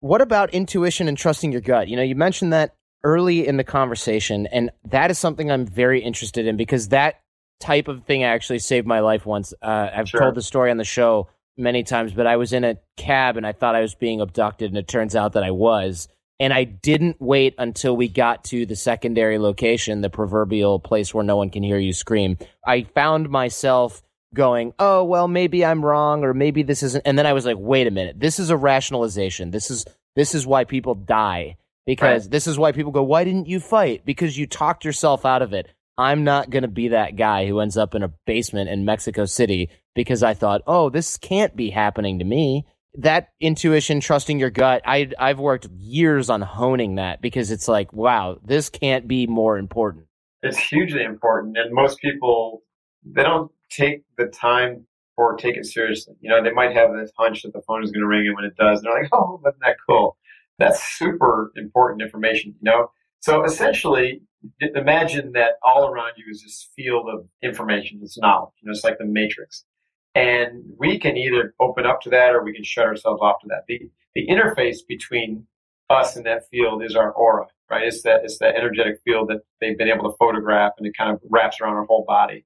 What about intuition and trusting your gut? You know, you mentioned that early in the conversation, and that is something I'm very interested in because that type of thing actually saved my life once. Uh, I've Sure. told the story on the show many times, but I was in a cab and I thought I was being abducted, and it turns out that I was. And I didn't wait until we got to the secondary location, the proverbial place where no one can hear you scream. I found myself going, oh, well, maybe I'm wrong, or maybe this isn't. And then I was like, wait a minute, this is a rationalization. This is this is why people die because right. this is why people go, why didn't you fight? Because you talked yourself out of it. I'm not going to be that guy who ends up in a basement in Mexico City because I thought, oh, this can't be happening to me. That intuition, trusting your gut, I, I've worked years on honing that because it's like, wow, this can't be more important. It's hugely important. And most people, they don't take the time or take it seriously. You know, they might have this hunch that the phone is going to ring, and when it does, they're like, "Oh, isn't that cool?" That's super important information. You know, so essentially, imagine that all around you is this field of information, this knowledge. You know, it's like the matrix, and we can either open up to that or we can shut ourselves off to that. The the interface between us and that field is our aura, right? It's that it's that energetic field that they've been able to photograph, and it kind of wraps around our whole body.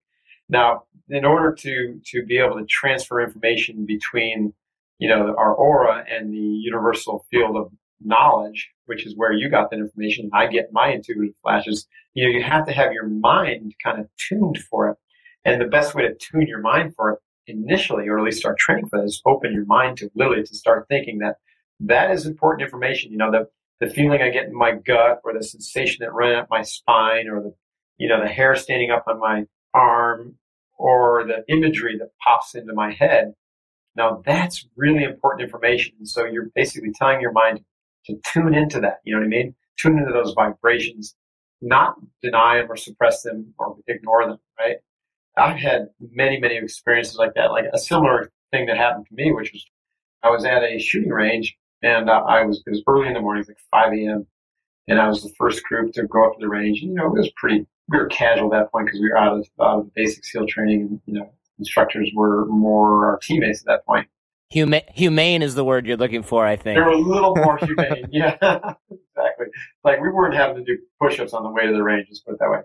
Now, in order to to be able to transfer information between you know our aura and the universal field of knowledge, which is where you got that information, I get my intuitive flashes. You know, you have to have your mind kind of tuned for it, and the best way to tune your mind for it initially, or at least start training for this, open your mind to literally to start thinking that that is important information. You know, the the feeling I get in my gut, or the sensation that runs up my spine, or the you know the hair standing up on my arm or the imagery that pops into my head. Now that's really important information. So you're basically telling your mind to tune into that. You know what I mean? Tune into those vibrations, not deny them or suppress them or ignore them, right? I've had many, many experiences like that. Like a similar thing that happened to me, which was I was at a shooting range and uh, I was, it was early in the morning, like 5 a.m. And I was the first group to go up to the range. And, you know, it was pretty we were casual at that point because we were out of, out of basic SEAL training, and you know, instructors were more our teammates at that point. Huma- humane is the word you're looking for, I think. They were a little more humane, <laughs> yeah, <laughs> exactly. Like we weren't having to do push-ups on the way to the range. Let's put it that way.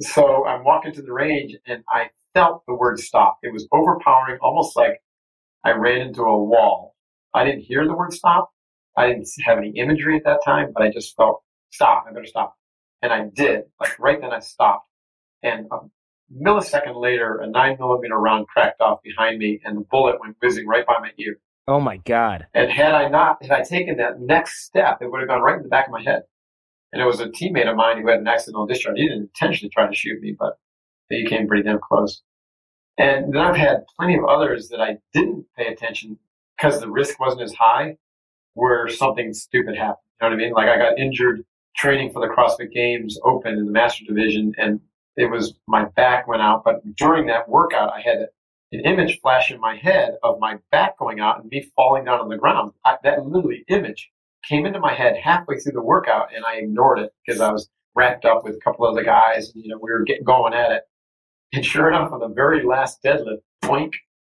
So I'm walking to the range, and I felt the word stop. It was overpowering, almost like I ran into a wall. I didn't hear the word stop. I didn't have any imagery at that time, but I just felt stop. I better stop. And I did. Like right then I stopped. And a millisecond later, a nine millimeter round cracked off behind me and the bullet went whizzing right by my ear. Oh my God. And had I not, had I taken that next step, it would have gone right in the back of my head. And it was a teammate of mine who had an accidental discharge. He didn't intentionally try to shoot me, but he came pretty damn close. And then I've had plenty of others that I didn't pay attention because the risk wasn't as high where something stupid happened. You know what I mean? Like I got injured training for the CrossFit Games Open in the Master Division, and it was my back went out. But during that workout, I had an image flash in my head of my back going out and me falling down on the ground. I, that literally image came into my head halfway through the workout, and I ignored it because I was wrapped up with a couple of other guys, and you know we were getting going at it. And sure enough, on the very last deadlift, boink,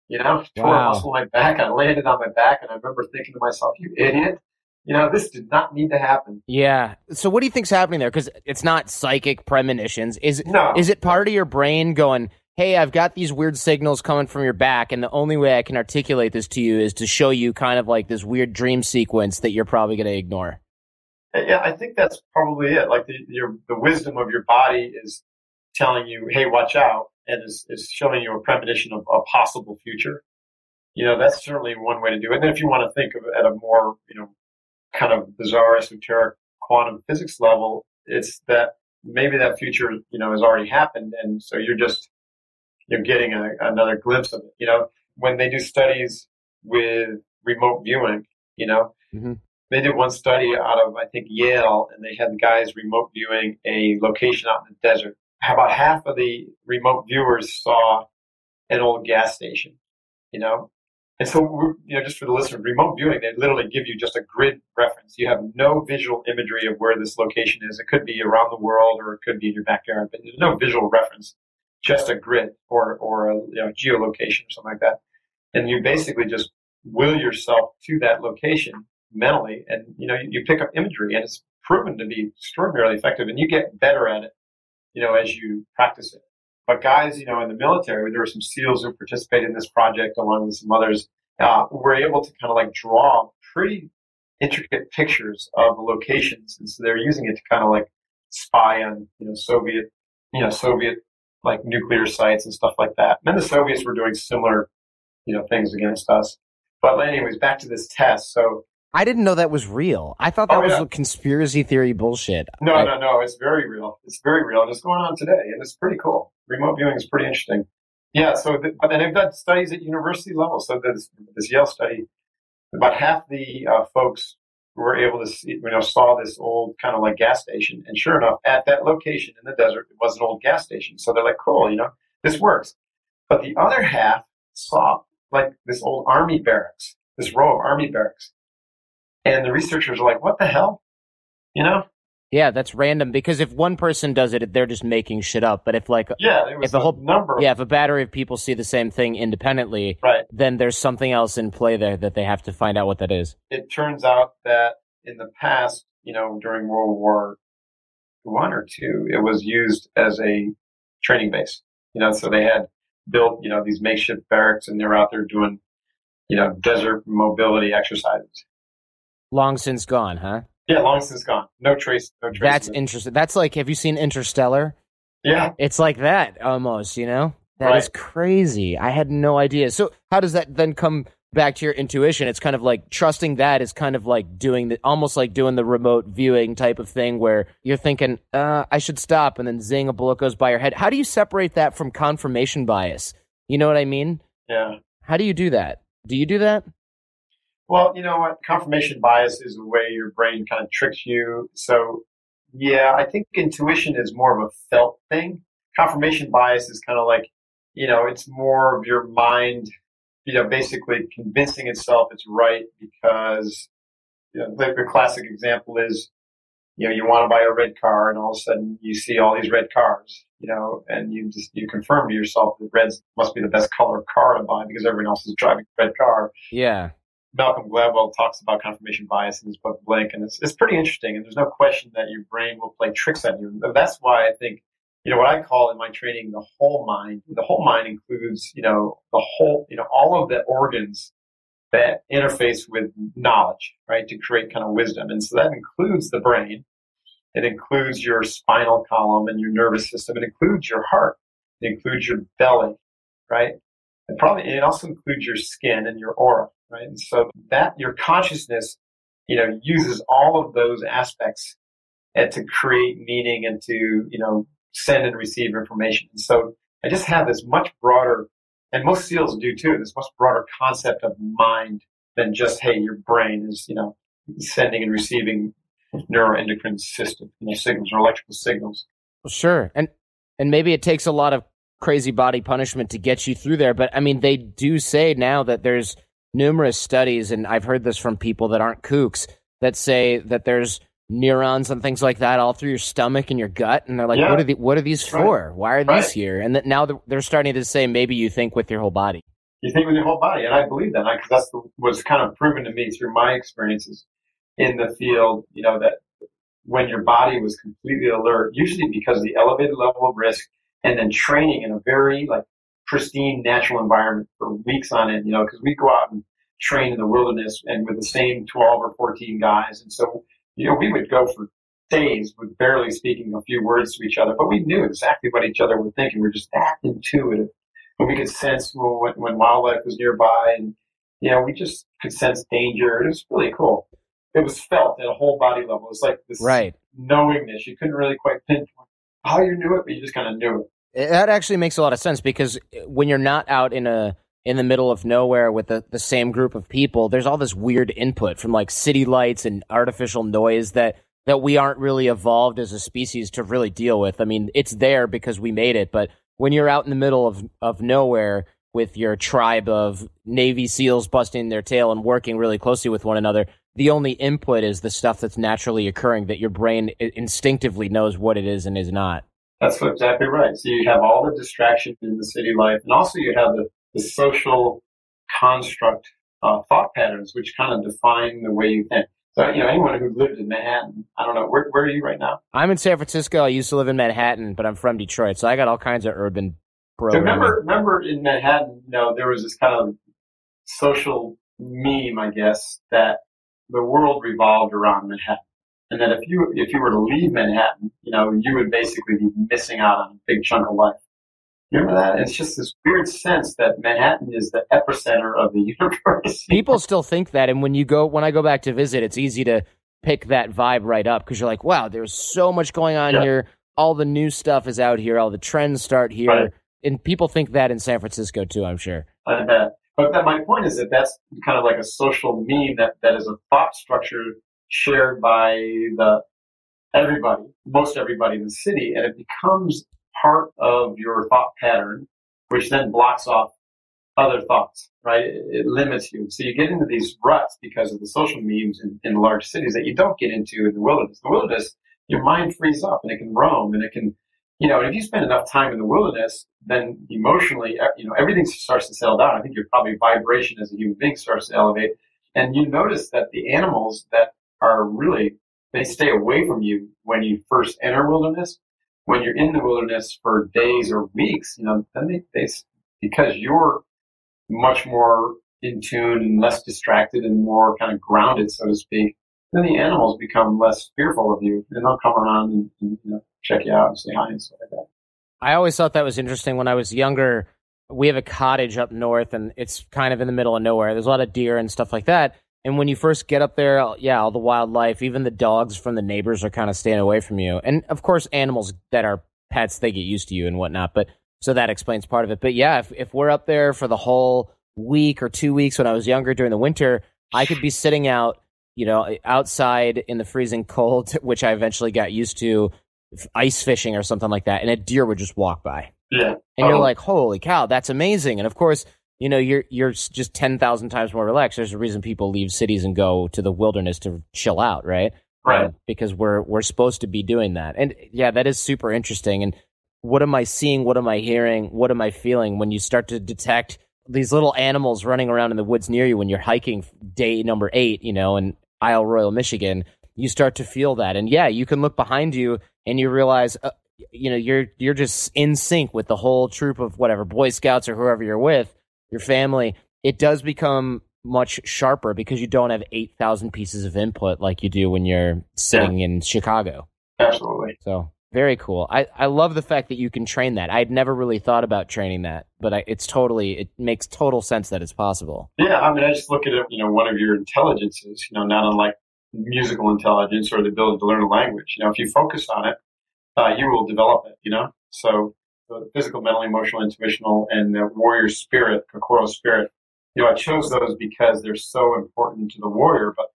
you know, tore wow. a muscle in my back. I landed on my back, and I remember thinking to myself, "You idiot! you know, this did not need to happen. Yeah. So what do you think's happening there? Because it's not psychic premonitions. Is no. is it part of your brain going, "Hey, I've got these weird signals coming from your back, and the only way I can articulate this to you is to show you kind of like this weird dream sequence that you're probably going to ignore." Uh, yeah, I think that's probably it. Like the your, the wisdom of your body is telling you, "Hey, watch out," and is, is showing you a premonition of a possible future. You know, that's certainly one way to do it. And if you want to think of it at a more, you know, kind of bizarre esoteric quantum physics level, it's that maybe that future, you know, has already happened. And so you're just, you're getting a, another glimpse of it. You know, when they do studies with remote viewing, you know, mm-hmm. they did one study out of, I think, Yale, and they had the guys remote viewing a location out in the desert. About half of the remote viewers saw an old gas station, you know, and so, you know, just for the listener, remote viewing, they literally give you just a grid reference. You have no visual imagery of where this location is. It could be around the world or it could be in your backyard, but there's no visual reference, just a grid or, or a you know, geolocation or something like that. And you basically just will yourself to that location mentally and, you know, you, you pick up imagery and it's proven to be extraordinarily effective and you get better at it, you know, as you practice it. But guys, you know, in the military, there were some SEALs who participated in this project along with some others. uh, were able to kind of like draw pretty intricate pictures of locations, and so they're using it to kind of like spy on you know Soviet you know Soviet like nuclear sites and stuff like that. And then the Soviets were doing similar you know things against us. But anyways, back to this test. So I didn't know that was real. I thought that Oh, was yeah. a conspiracy theory bullshit. no, I- no, no, it's very real. It's very real. and It's going on today, and it's pretty cool. Remote viewing is pretty interesting. Yeah. So, the, but then they've done studies at university level. So this this Yale study, about half the uh, folks were able to see, you know, saw this old kind of like gas station, and sure enough, at that location in the desert, it was an old gas station. So they're like, cool, you know, this works. But the other half saw like this old army barracks, this row of army barracks, and the researchers are like, what the hell, you know? Yeah, that's random because if one person does it, they're just making shit up. But if like Yeah, If a whole- number. Yeah, if a battery of people see the same thing independently, Right. then there's something else in play there that they have to find out what that is. It turns out that in the past, you know, during World War One or two, it was used as a training base. You know, so they had built, you know, these makeshift barracks, and they're out there doing, you know, desert mobility exercises. Long since gone, huh? Yeah, long since gone. No trace. No trace. That's interesting. That's like, have you seen Interstellar? yeah. It's like that almost, you know? That is Right. crazy. I had no idea. So, how does that then come back to your intuition? It's kind of like trusting that is kind of like doing the almost like doing the remote viewing type of thing where you're thinking, uh, I should stop, and then zing, a bullet goes by your head. How do you separate that from confirmation bias? You know what I mean? Yeah. How do you do that? Do you do that? Well, you know what? Confirmation bias is a way your brain kind of tricks you. So, yeah, I think intuition is more of a felt thing. Confirmation bias is kind of like, you know, it's more of your mind, you know, basically convincing itself it's right because, you know, the, the classic example is, you know, you want to buy a red car and all of a sudden you see all these red cars, you know, and you just, you confirm to yourself that red must be the best color car to buy because everyone else is driving a red car. Yeah. Malcolm Gladwell talks about confirmation bias in his book Blink, and it's, it's pretty interesting. And there's no question that your brain will play tricks on you. And that's why I think, you know, what I call in my training the whole mind. The whole mind includes, you know, the whole, you know, all of the organs that interface with knowledge, right, to create kind of wisdom. And so that includes the brain. It includes your spinal column and your nervous system. It includes your heart. It includes your belly, right? And probably it also includes your skin and your aura, right? And so that your consciousness, you know, uses all of those aspects and to create meaning and to, you know, send and receive information. And so I just have this much broader, and most SEALs do too, this much broader concept of mind than just, hey, your brain is, you know, sending and receiving neuroendocrine system, you know, signals or electrical signals. Well, sure. And and maybe it takes a lot of crazy body punishment to get you through there, but I mean they do say now that there's numerous studies and I've heard this from people that aren't kooks that say that there's neurons and things like that all through your stomach and your gut and they're like Yeah. what are the, what are these Right. for? Why are these here? And that now they're starting to say maybe you think with your whole body. You think with your whole body, and I believe that because that's the, was kind of proven to me through my experiences in the field. You know that when your body was completely alert, usually because of the elevated level of risk, and then training in a very like pristine natural environment for weeks on end. You know, because we go out and train in the wilderness and with the same twelve or fourteen guys, and so you know we would go for days with barely speaking a few words to each other, but we knew exactly what each other were thinking. We're just that intuitive when we could sense when, when wildlife was nearby and you know we just could sense danger it was really cool it was felt at a whole body level it's like this Right. knowingness you couldn't really quite pinpoint how you knew it but you just kind of knew It- That actually makes a lot of sense because eh, when you're not out in a in the middle of nowhere with the, the same group of people, there's all this weird input from like city lights and artificial noise that that we aren't really evolved as a species to really deal with. I mean, it's there because we made it, but when you're out in the middle of of nowhere with your tribe of Navy SEALs busting their tail and working really closely with one another, the only input is the stuff that's naturally occurring that your brain instinctively knows what it is and is not. That's exactly right so you have all the distraction in the city life and also you have the, the social construct uh, thought patterns which kind of define the way you think so you know anyone who lived in manhattan i don't know where, where are you right now I'm in San Francisco. I used to live in Manhattan, but I'm from Detroit, so I got all kinds of urban So remember, remember in Manhattan, you know, there was this kind of social meme, I guess, that the world revolved around Manhattan. And that if you if you were to leave Manhattan, you know, you would basically be missing out on a big chunk of life. You remember that? It's just this weird sense that Manhattan is the epicenter of the <laughs> universe. People still think that, and when you go, when I go back to visit, it's easy to pick that vibe right up because you're like, wow, there's so much going on yeah. here. All the new stuff is out here. All the trends start here, right. and people think that in San Francisco too. I'm sure. I bet. But that, my point is that that's kind of like a social meme that, that is a thought structure shared by the everybody, most everybody in the city, and it becomes part of your thought pattern, which then blocks off other thoughts, right? It, it limits you. So you get into these ruts because of the social memes in, in large cities that you don't get into in the wilderness. The wilderness, your mind frees up and it can roam and it can, you know, if you spend enough time in the wilderness, then emotionally, you know, everything starts to settle down. I think your probably vibration as a human being starts to elevate. And you notice that the animals that are really, they stay away from you when you first enter wilderness. When you're in the wilderness for days or weeks, you know, then they, they because you're much more in tune and less distracted and more kind of grounded, so to speak, then the animals become less fearful of you and they'll come around and, and you know, check you out and say hi and stuff like that. I always thought that was interesting when I was younger. We have a cottage up north and it's kind of in the middle of nowhere. There's a lot of deer and stuff like that. And when you first get up there, yeah, all the wildlife, even the dogs from the neighbors are kind of staying away from you. And of course, animals that are pets, they get used to you and whatnot. But so that explains part of it. But yeah, if, if we're up there for the whole week or two weeks when I was younger during the winter, I could be sitting out, you know, eh, outside in the freezing cold, <laughs> which I eventually got used to, ice fishing or something like that, and a deer would just walk by. Yeah. And you're oh. like, holy cow, that's amazing. And of course, you know, you're you're just ten thousand times more relaxed. There's a reason people leave cities and go to the wilderness to chill out, right? Right. Um, because we're we're supposed to be doing that. And yeah, that is super interesting. And what am I seeing? What am I hearing? What am I feeling when you start to detect these little animals running around in the woods near you when you're hiking day number eight, you know, in Isle Royale Michigan? You start to feel that, and yeah, you can look behind you and you realize, uh, you know, you're you're just in sync with the whole troop of whatever Boy Scouts or whoever you're with, your family. It does become much sharper because you don't have eight thousand pieces of input like you do when you're sitting yeah. in Chicago. Absolutely. So very cool. I, I love the fact that you can train that. I'd never really thought about training that, but I, it's totally it makes total sense that it's possible. Yeah, I mean, I just look at it. You know, one of your intelligences. You know, not unlike musical intelligence or the ability to learn a language. You know, if you focus on it, uh, you will develop it. You know, so the physical, mental, emotional, intuitional, and the warrior spirit, Kokoro spirit. You know, I chose those because they're so important to the warrior, but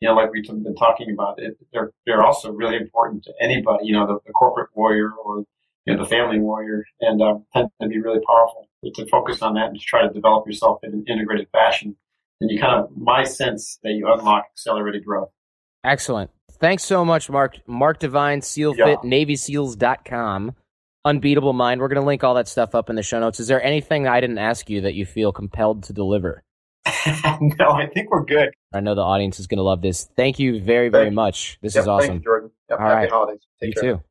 you know, like we've been talking about, it, they're they're also really important to anybody. You know, the, the corporate warrior or you know the family warrior, and um, tend to be really powerful. To focus on that and to try to develop yourself in an integrated fashion, and you kind of my sense that you unlock accelerated growth. Excellent. Thanks so much, Mark. Mark Divine, SEALFIT, yeah. NavySeals.com. Unbeatable Mind. We're going to link all that stuff up in the show notes. Is there anything I didn't ask you that you feel compelled to deliver? <laughs> no, I think we're good. I know the audience is going to love this. Thank you very, very Thank much. This yep, is awesome. Thank you, Jordan. Yep, All happy right. holidays. Take you care. too.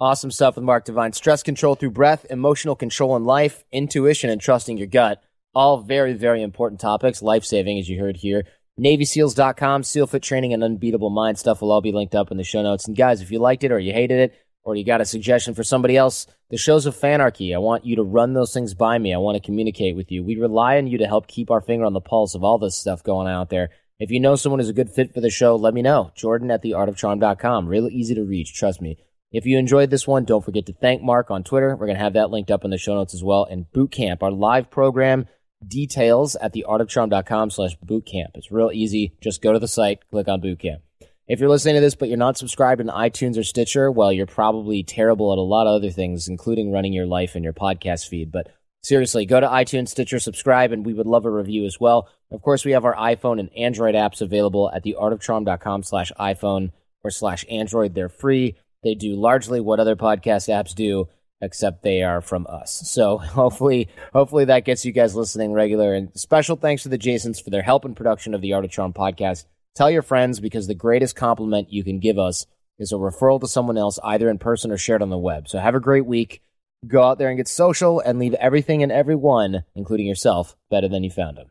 Awesome stuff with Mark Divine. Stress control through breath, emotional control in life, intuition, and trusting your gut. All very, very important topics, life saving, as you heard here. NavySeals.com, SEALFIT training, and Unbeatable Mind stuff will all be linked up in the show notes. And guys, if you liked it or you hated it, or you got a suggestion for somebody else, the shows a Fanarchy, I want you to run those things by me. I want to communicate with you. We rely on you to help keep our finger on the pulse of all this stuff going out there. If you know someone who's a good fit for the show, let me know. Jordan at theartofcharm.com. Really easy to reach, trust me. If you enjoyed this one, don't forget to thank Mark on Twitter. We're going to have that linked up in the show notes as well. And Boot Camp, our live program details at theartofcharm.com slash bootcamp. It's real easy. Just go to the site, click on Boot Camp. If you're listening to this, but you're not subscribed in iTunes or Stitcher, well, you're probably terrible at a lot of other things, including running your life and your podcast feed. But seriously, go to iTunes, Stitcher, subscribe, and we would love a review as well. Of course, we have our iPhone and Android apps available at theartofcharm.com slash iPhone or slash Android. They're free. They do largely what other podcast apps do, except they are from us. So <laughs> hopefully, hopefully that gets you guys listening regular. And special thanks to the Jasons for their help in production of the Art of Charm podcast. Tell your friends because the greatest compliment you can give us is a referral to someone else, either in person or shared on the web. So have a great week. Go out there and get social and leave everything and everyone, including yourself, better than you found them.